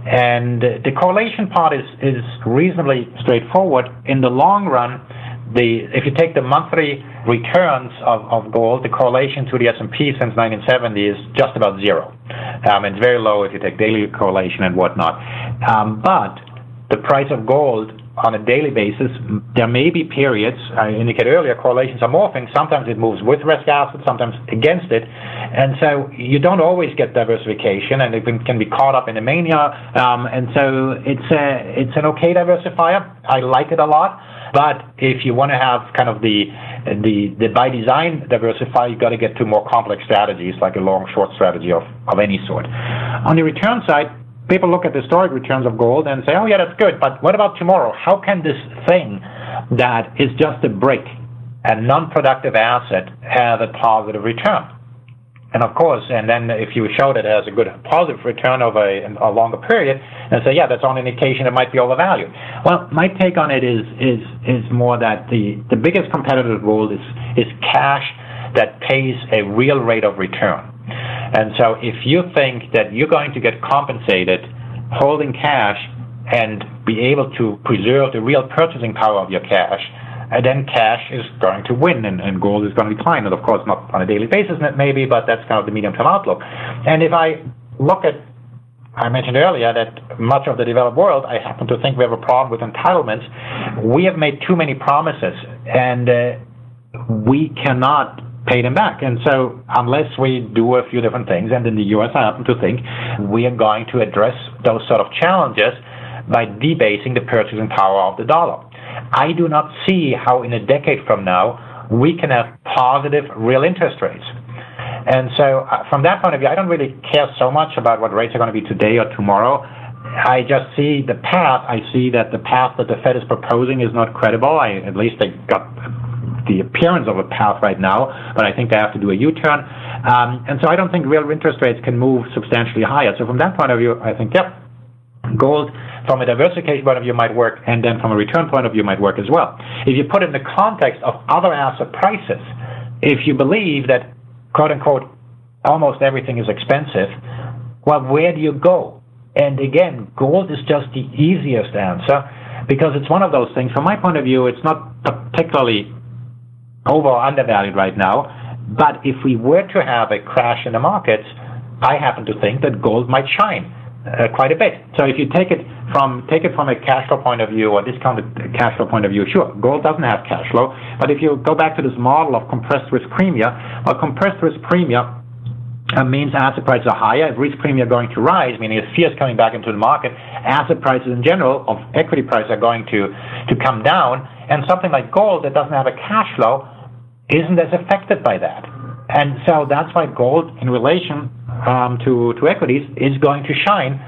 And the correlation part is, reasonably straightforward. In the long run, the if you take the monthly returns of, of gold, the correlation to the S&P since 1970 is just about zero. Um, it's very low if you take daily correlation and whatnot. Um, but the price of gold on a daily basis, there may be periods, I indicated earlier, correlations are morphing. Sometimes it moves with risk assets, sometimes against it. And so you don't always get diversification, and it can be caught up in a mania. Um, and so it's, a, it's an okay diversifier. I like it a lot. But if you want to have kind of the the, the by design diversify, you've got to get to more complex strategies like a long short strategy of, of any sort. On the return side, people look at the historic returns of gold and say, oh yeah, that's good, but what about tomorrow? How can this thing that is just a brick, a non-productive asset, have a positive return? And of course, and then if you show that it has a good positive return over a, a longer period, and say, yeah, that's only an indication it might be overvalued. Well, my take on it is is is more that the the biggest competitive role is is cash that pays a real rate of return. And so, if you think that you're going to get compensated holding cash and be able to preserve the real purchasing power of your cash, and then cash is going to win and, and gold is going to decline. And of course, not on a daily basis, maybe, but that's kind of the medium term outlook. And if I look at I mentioned earlier that much of the developed world, I happen to think we have a problem with entitlements. We have made too many promises, and uh, we cannot pay them back. And so, unless we do a few different things, and in the U.S., I happen to think we are going to address those sort of challenges by debasing the purchasing power of the dollar. I do not see how in a decade from now we can have positive real interest rates. And so, uh, from that point of view, I don't really care so much about what rates are going to be today or tomorrow. I just see the path. I see that the path that the Fed is proposing is not credible. I, at least they got the appearance of a path right now, but I think they have to do a U-turn. Um, and so I don't think real interest rates can move substantially higher. So from that point of view, I think, yep, gold from a diversification point of view might work, and then from a return point of view might work as well. If you put it in the context of other asset prices, if you believe that, quote unquote, almost everything is expensive, well, where do you go? And again, gold is just the easiest answer because it's one of those things. From my point of view, it's not particularly over or undervalued right now. But if we were to have a crash in the markets, I happen to think that gold might shine uh, quite a bit. So if you take it from take it from a cash flow point of view or discounted cash flow point of view, sure, gold doesn't have cash flow. But if you go back to this model of compressed risk premium, well, compressed risk premium uh, means asset prices are higher. If risk premium are going to rise, meaning if fear is coming back into the market, asset prices in general of equity prices are going to to come down. And something like gold that doesn't have a cash flow isn't as affected by that. And so that's why gold in relation um, to, to equities is going to shine,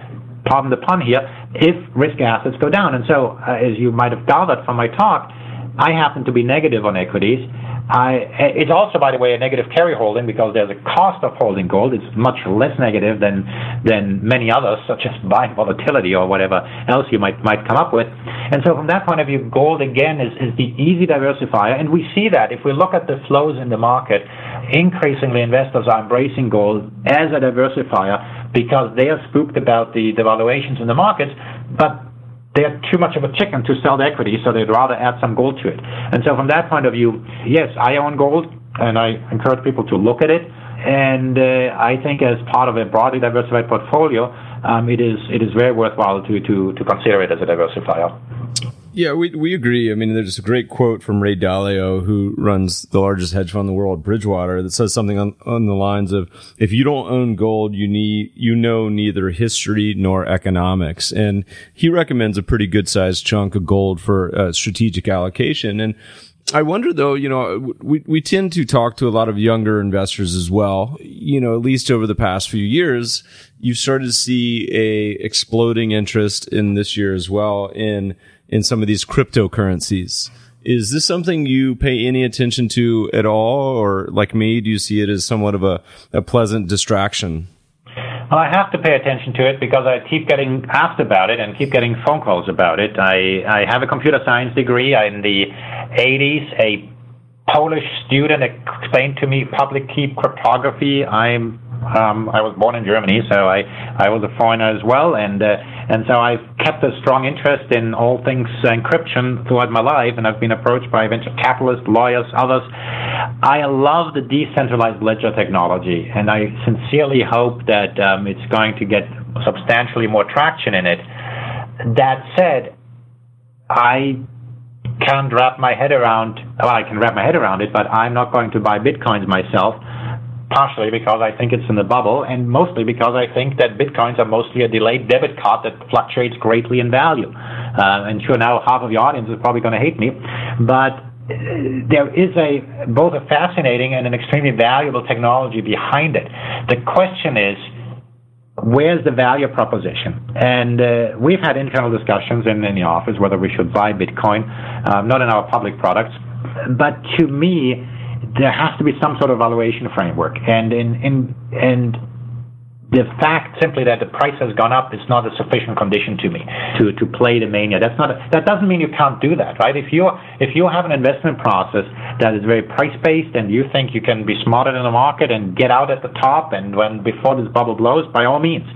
pardon the pun here, if risk assets go down. And so, uh, as you might have gathered from my talk, I happen to be negative on equities. I, it's also, by the way, a negative carry holding because there's a cost of holding gold. It's much less negative than than many others, such as (laughs) buying volatility or whatever else you might might come up with. And so, from that point of view, gold again is, is the easy diversifier, and we see that if we look at the flows in the market, increasingly investors are embracing gold as a diversifier because they are spooked about the valuations in the markets, but they're too much of a chicken to sell the equity, so they'd rather add some gold to it. And so, from that point of view, yes, I own gold, and I encourage people to look at it. And uh, I think, as part of a broadly diversified portfolio, um, it is it is very worthwhile to to to consider it as a diversifier. Yeah, we we agree. I mean, there's a great quote from Ray Dalio, who runs the largest hedge fund in the world, Bridgewater, that says something on, on the lines of, "If you don't own gold, you need you know neither history nor economics." And he recommends a pretty good sized chunk of gold for uh, strategic allocation. And I wonder though, you know, we, we tend to talk to a lot of younger investors as well. You know, at least over the past few years, you've started to see a exploding interest in this year as well in in some of these cryptocurrencies. Is this something you pay any attention to at all, or like me, do you see it as somewhat of a, a pleasant distraction? Well, I have to pay attention to it because I keep getting asked about it and keep getting phone calls about it. I, I have a computer science degree. In the 80s, a Polish student explained to me public key cryptography. I'm um, I was born in Germany, so I, I was a foreigner as well, and uh, and so I've kept a strong interest in all things encryption throughout my life, and I've been approached by venture capitalists, lawyers, others. I love the decentralized ledger technology, and I sincerely hope that um, it's going to get substantially more traction in it. That said, I can't wrap my head around. Well, I can wrap my head around it, but I'm not going to buy bitcoins myself partially because I think it's in the bubble, and mostly because I think that bitcoins are mostly a delayed debit card that fluctuates greatly in value. Uh, and sure, now half of the audience is probably going to hate me, but uh, there is a both a fascinating and an extremely valuable technology behind it. The question is, where's the value proposition? And uh, we've had internal discussions in, in, the office whether we should buy Bitcoin, um, not in our public products, but to me there has to be some sort of valuation framework. And in, in and the fact simply that the price has gone up is not a sufficient condition to me to, to play the mania. That's not a, that doesn't mean you can't do that, right? If you if you have an investment process that is very price based and you think you can be smarter than the market and get out at the top and when before this bubble blows, by all means.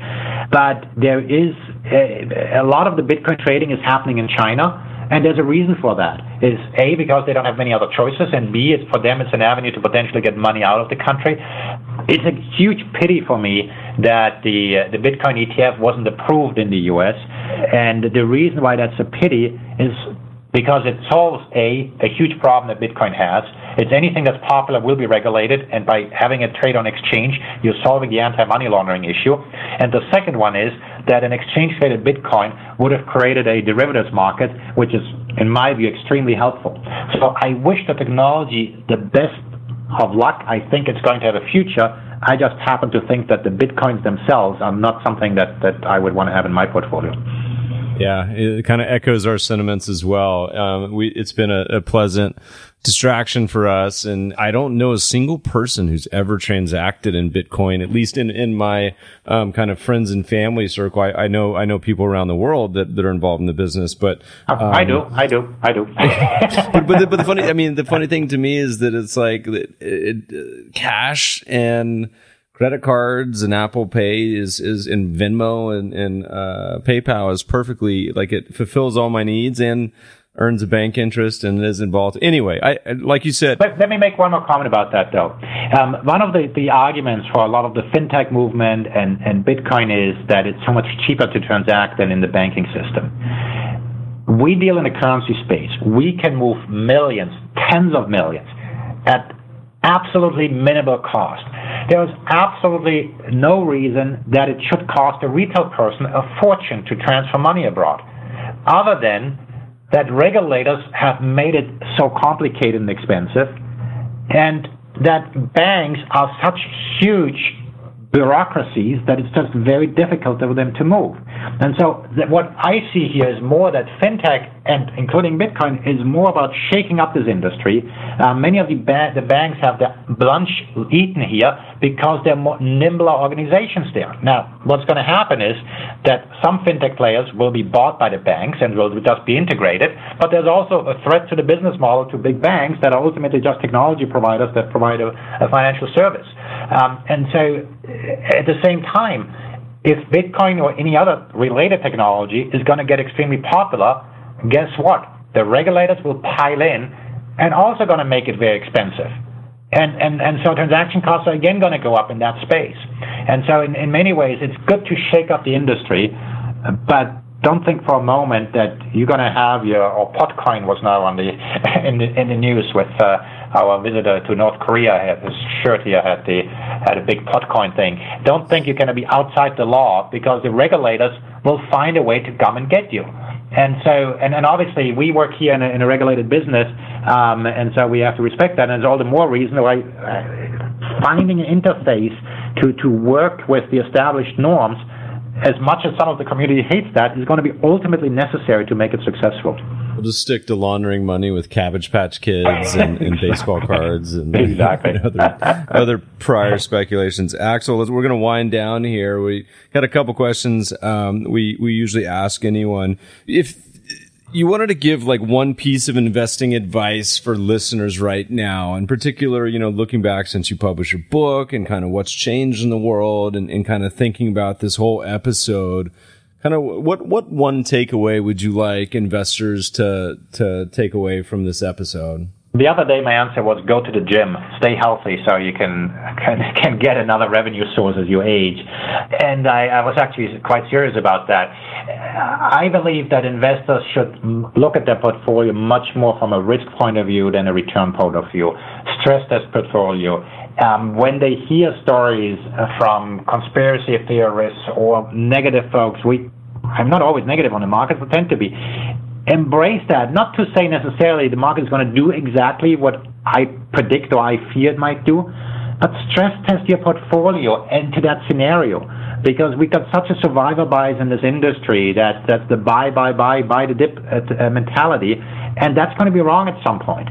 But there is a, a lot of the Bitcoin trading is happening in China and there's a reason for that. Is A, because they don't have many other choices, and B, it's for them it's an avenue to potentially get money out of the country. It's a huge pity for me that the uh, the Bitcoin ETF wasn't approved in the U.S. And the reason why that's a pity is because it solves a a huge problem that Bitcoin has. It's anything that's popular will be regulated, and by having a trade on exchange, you're solving the anti-money laundering issue. And the second one is that an exchange-traded Bitcoin would have created a derivatives market, which is, in my view, extremely helpful. So I wish the technology the best of luck. I think it's going to have a future. I just happen to think that the Bitcoins themselves are not something that, that I would want to have in my portfolio. Yeah, it kind of echoes our sentiments as well. Um, we, it's been a, a, pleasant distraction for us. And I don't know a single person who's ever transacted in Bitcoin, at least in, in my, um, kind of friends and family circle. I, I, know, I know people around the world that, that are involved in the business, but, um, I do, I do, I do. (laughs) but, but the, but the funny, I mean, the funny thing to me is that it's like it, it, uh, cash and, credit cards and Apple Pay is is in Venmo and and uh, PayPal is perfectly like it fulfills all my needs and earns a bank interest and is involved. Anyway, I like you said. Let, let me make one more comment about that though. Um, one of the, the arguments for a lot of the fintech movement and, and Bitcoin is that it's so much cheaper to transact than in the banking system. We deal in a currency space. We can move millions, tens of millions at absolutely minimal cost. There is absolutely no reason that it should cost a retail person a fortune to transfer money abroad, other than that regulators have made it so complicated and expensive, and that banks are such huge bureaucracies that it's just very difficult for them to move. And so what I see here is more that fintech and including Bitcoin is more about shaking up this industry. Uh, many of the, ba- the banks have their lunch eaten here because they're more nimbler organizations there. Now, what's going to happen is that some fintech players will be bought by the banks and will just be integrated, but there's also a threat to the business model to big banks that are ultimately just technology providers that provide a, a financial service. Um, and so at the same time, if Bitcoin or any other related technology is going to get extremely popular, guess what? The regulators will pile in and also going to make it very expensive. And, and, and so transaction costs are again going to go up in that space. And so in, in many ways, it's good to shake up the industry, but don't think for a moment that you're going to have your, or Potcoin was now on the, (laughs) in the, in the news with, uh, our visitor to North Korea had his shirt here had the had a big Potcoin thing. Don't think you're going to be outside the law because the regulators will find a way to come and get you. And so, and, and obviously, we work here in a, in a regulated business, um, and so we have to respect that. And it's all the more reason why uh, finding an interface to to work with the established norms as much as some of the community hates that, is going to be ultimately necessary to make it successful. We'll just stick to laundering money with Cabbage Patch Kids and, and (laughs) baseball cards and, exactly. and (laughs) other, other prior speculations. Axel, we're going to wind down here. We got a couple questions. Um, we we usually ask anyone if you wanted to give like one piece of investing advice for listeners right now, in particular, you know, looking back since you published your book and kind of what's changed in the world and, and kind of thinking about this whole episode kind of what what one takeaway would you like investors to to take away from this episode? The other day, my answer was go to the gym, stay healthy, so you can (laughs) can, can get another revenue source as you age. And I, I was actually quite serious about that. I believe that investors should look at their portfolio much more from a risk point of view than a return point of view. Stress test portfolio. Um, when they hear stories from conspiracy theorists or negative folks, we I'm not always negative on the market, but tend to be embrace that. Not to say necessarily the market is going to do exactly what I predict or I fear it might do, but stress test your portfolio into that scenario. Because we've got such a survivor bias in this industry that that's the buy, buy, buy, buy the dip uh, mentality, and that's going to be wrong at some point.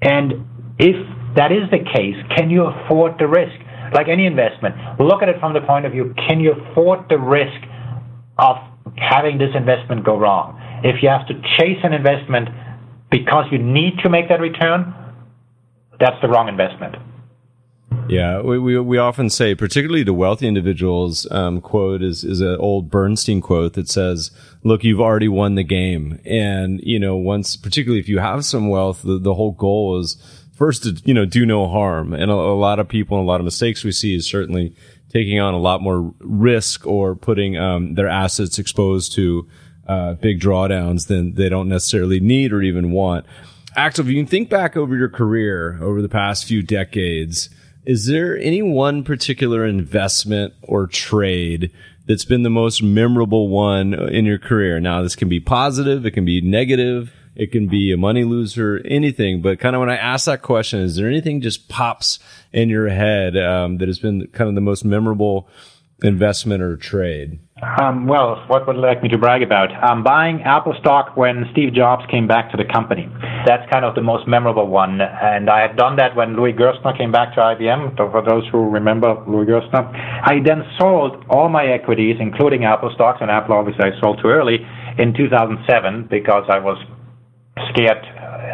And if that is the case, can you afford the risk? Like any investment, look at it from the point of view: can you afford the risk of having this investment go wrong? If you have to chase an investment because you need to make that return, that's the wrong investment. Yeah, we, we, we often say, particularly to wealthy individuals, um, quote is, is an old Bernstein quote that says, look, you've already won the game. And, you know, once, particularly if you have some wealth, the, the whole goal is first to, you know, do no harm. And a, a lot of people and a lot of mistakes we see is certainly taking on a lot more risk or putting, um, their assets exposed to, uh, big drawdowns than they don't necessarily need or even want. Axel, if you can think back over your career over the past few decades, is there any one particular investment or trade that's been the most memorable one in your career? Now, this can be positive, it can be negative, it can be a money loser, anything. But kind of when I ask that question, is there anything just pops in your head um, that has been kind of the most memorable investment or trade? Um, well, what would you like me to brag about? Um, buying Apple stock when Steve Jobs came back to the company. That's kind of the most memorable one. And I had done that when Louis Gerstner came back to IBM. For those who remember Louis Gerstner, I then sold all my equities, including Apple stocks, and Apple obviously I sold too early in 2007 because I was scared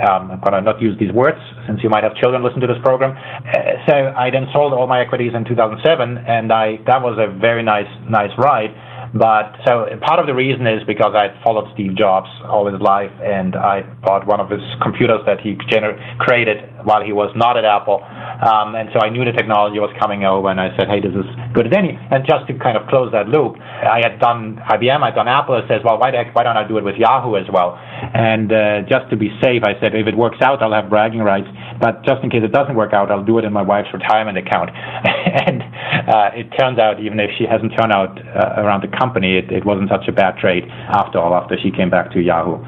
um, I'm going to not use these words since you might have children listen to this program. Uh, so I then sold all my equities in 2007, and I that was a very nice nice ride. But so part of the reason is because I followed Steve Jobs all his life, and I bought one of his computers that he gener- created while he was not at Apple. Um, and so I knew the technology was coming over, and I said, "Hey, this is good as any." And just to kind of close that loop, I had done IBM, I'd done Apple. I says, "Well, why, why don't I do it with Yahoo as well?" And uh, just to be safe, I said, "If it works out, I'll have bragging rights. But just in case it doesn't work out, I'll do it in my wife's retirement account." (laughs) and uh, it turns out, even if she hasn't turned out uh, around the company, it, it wasn't such a bad trade after all. After she came back to Yahoo.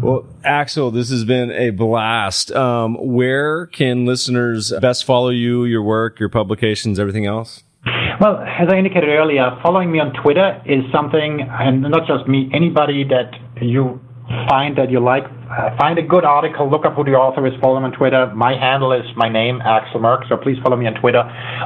Well, Axel, this has been a blast. Um, where can listeners best follow you, your work, your publications, everything else? Well, as I indicated earlier, following me on Twitter is something, and not just me, anybody that you find that you like, uh, find a good article, look up who the author is, follow him on Twitter. My handle is my name, Axel Merk, so please follow me on Twitter.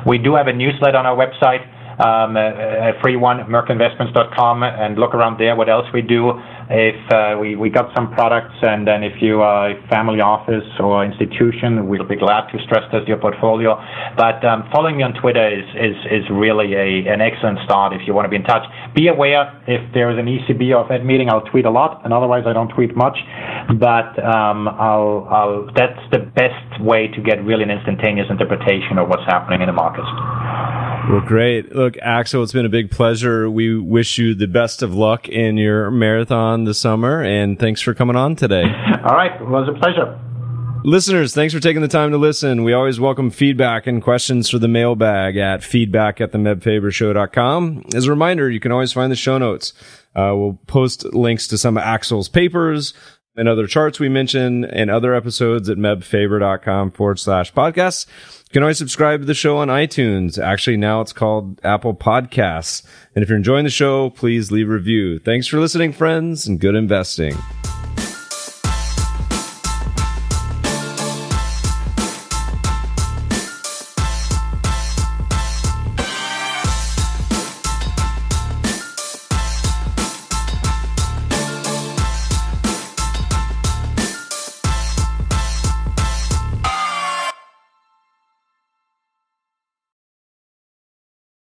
We do have a newsletter on our website a, a free one, merkinvestments.com, and look around there what else we do. If uh, we, we got some products, and then if you are a family office or institution, we'll be glad to stress test your portfolio. But um, following me on Twitter is, is, is really a, an excellent start if you want to be in touch. Be aware if there is an ECB or Fed meeting, I'll tweet a lot, and otherwise I don't tweet much. But um, I'll, I'll, that's the best way to get really an instantaneous interpretation of what's happening in the markets. Well, great. Look, Axel, it's been a big pleasure. We wish you the best of luck in your marathon this summer, and thanks for coming on today. All right. It was a pleasure. Listeners, thanks for taking the time to listen. We always welcome feedback and questions for the mailbag at feedback at the mebfabershow.com. As a reminder, you can always find the show notes. Uh, we'll post links to some of Axel's papers, and other charts we mention and other episodes at mebfaber.com forward slash podcasts. You can always subscribe to the show on iTunes. Actually, now it's called Apple Podcasts. And if you're enjoying the show, please leave a review. Thanks for listening, friends, and good investing.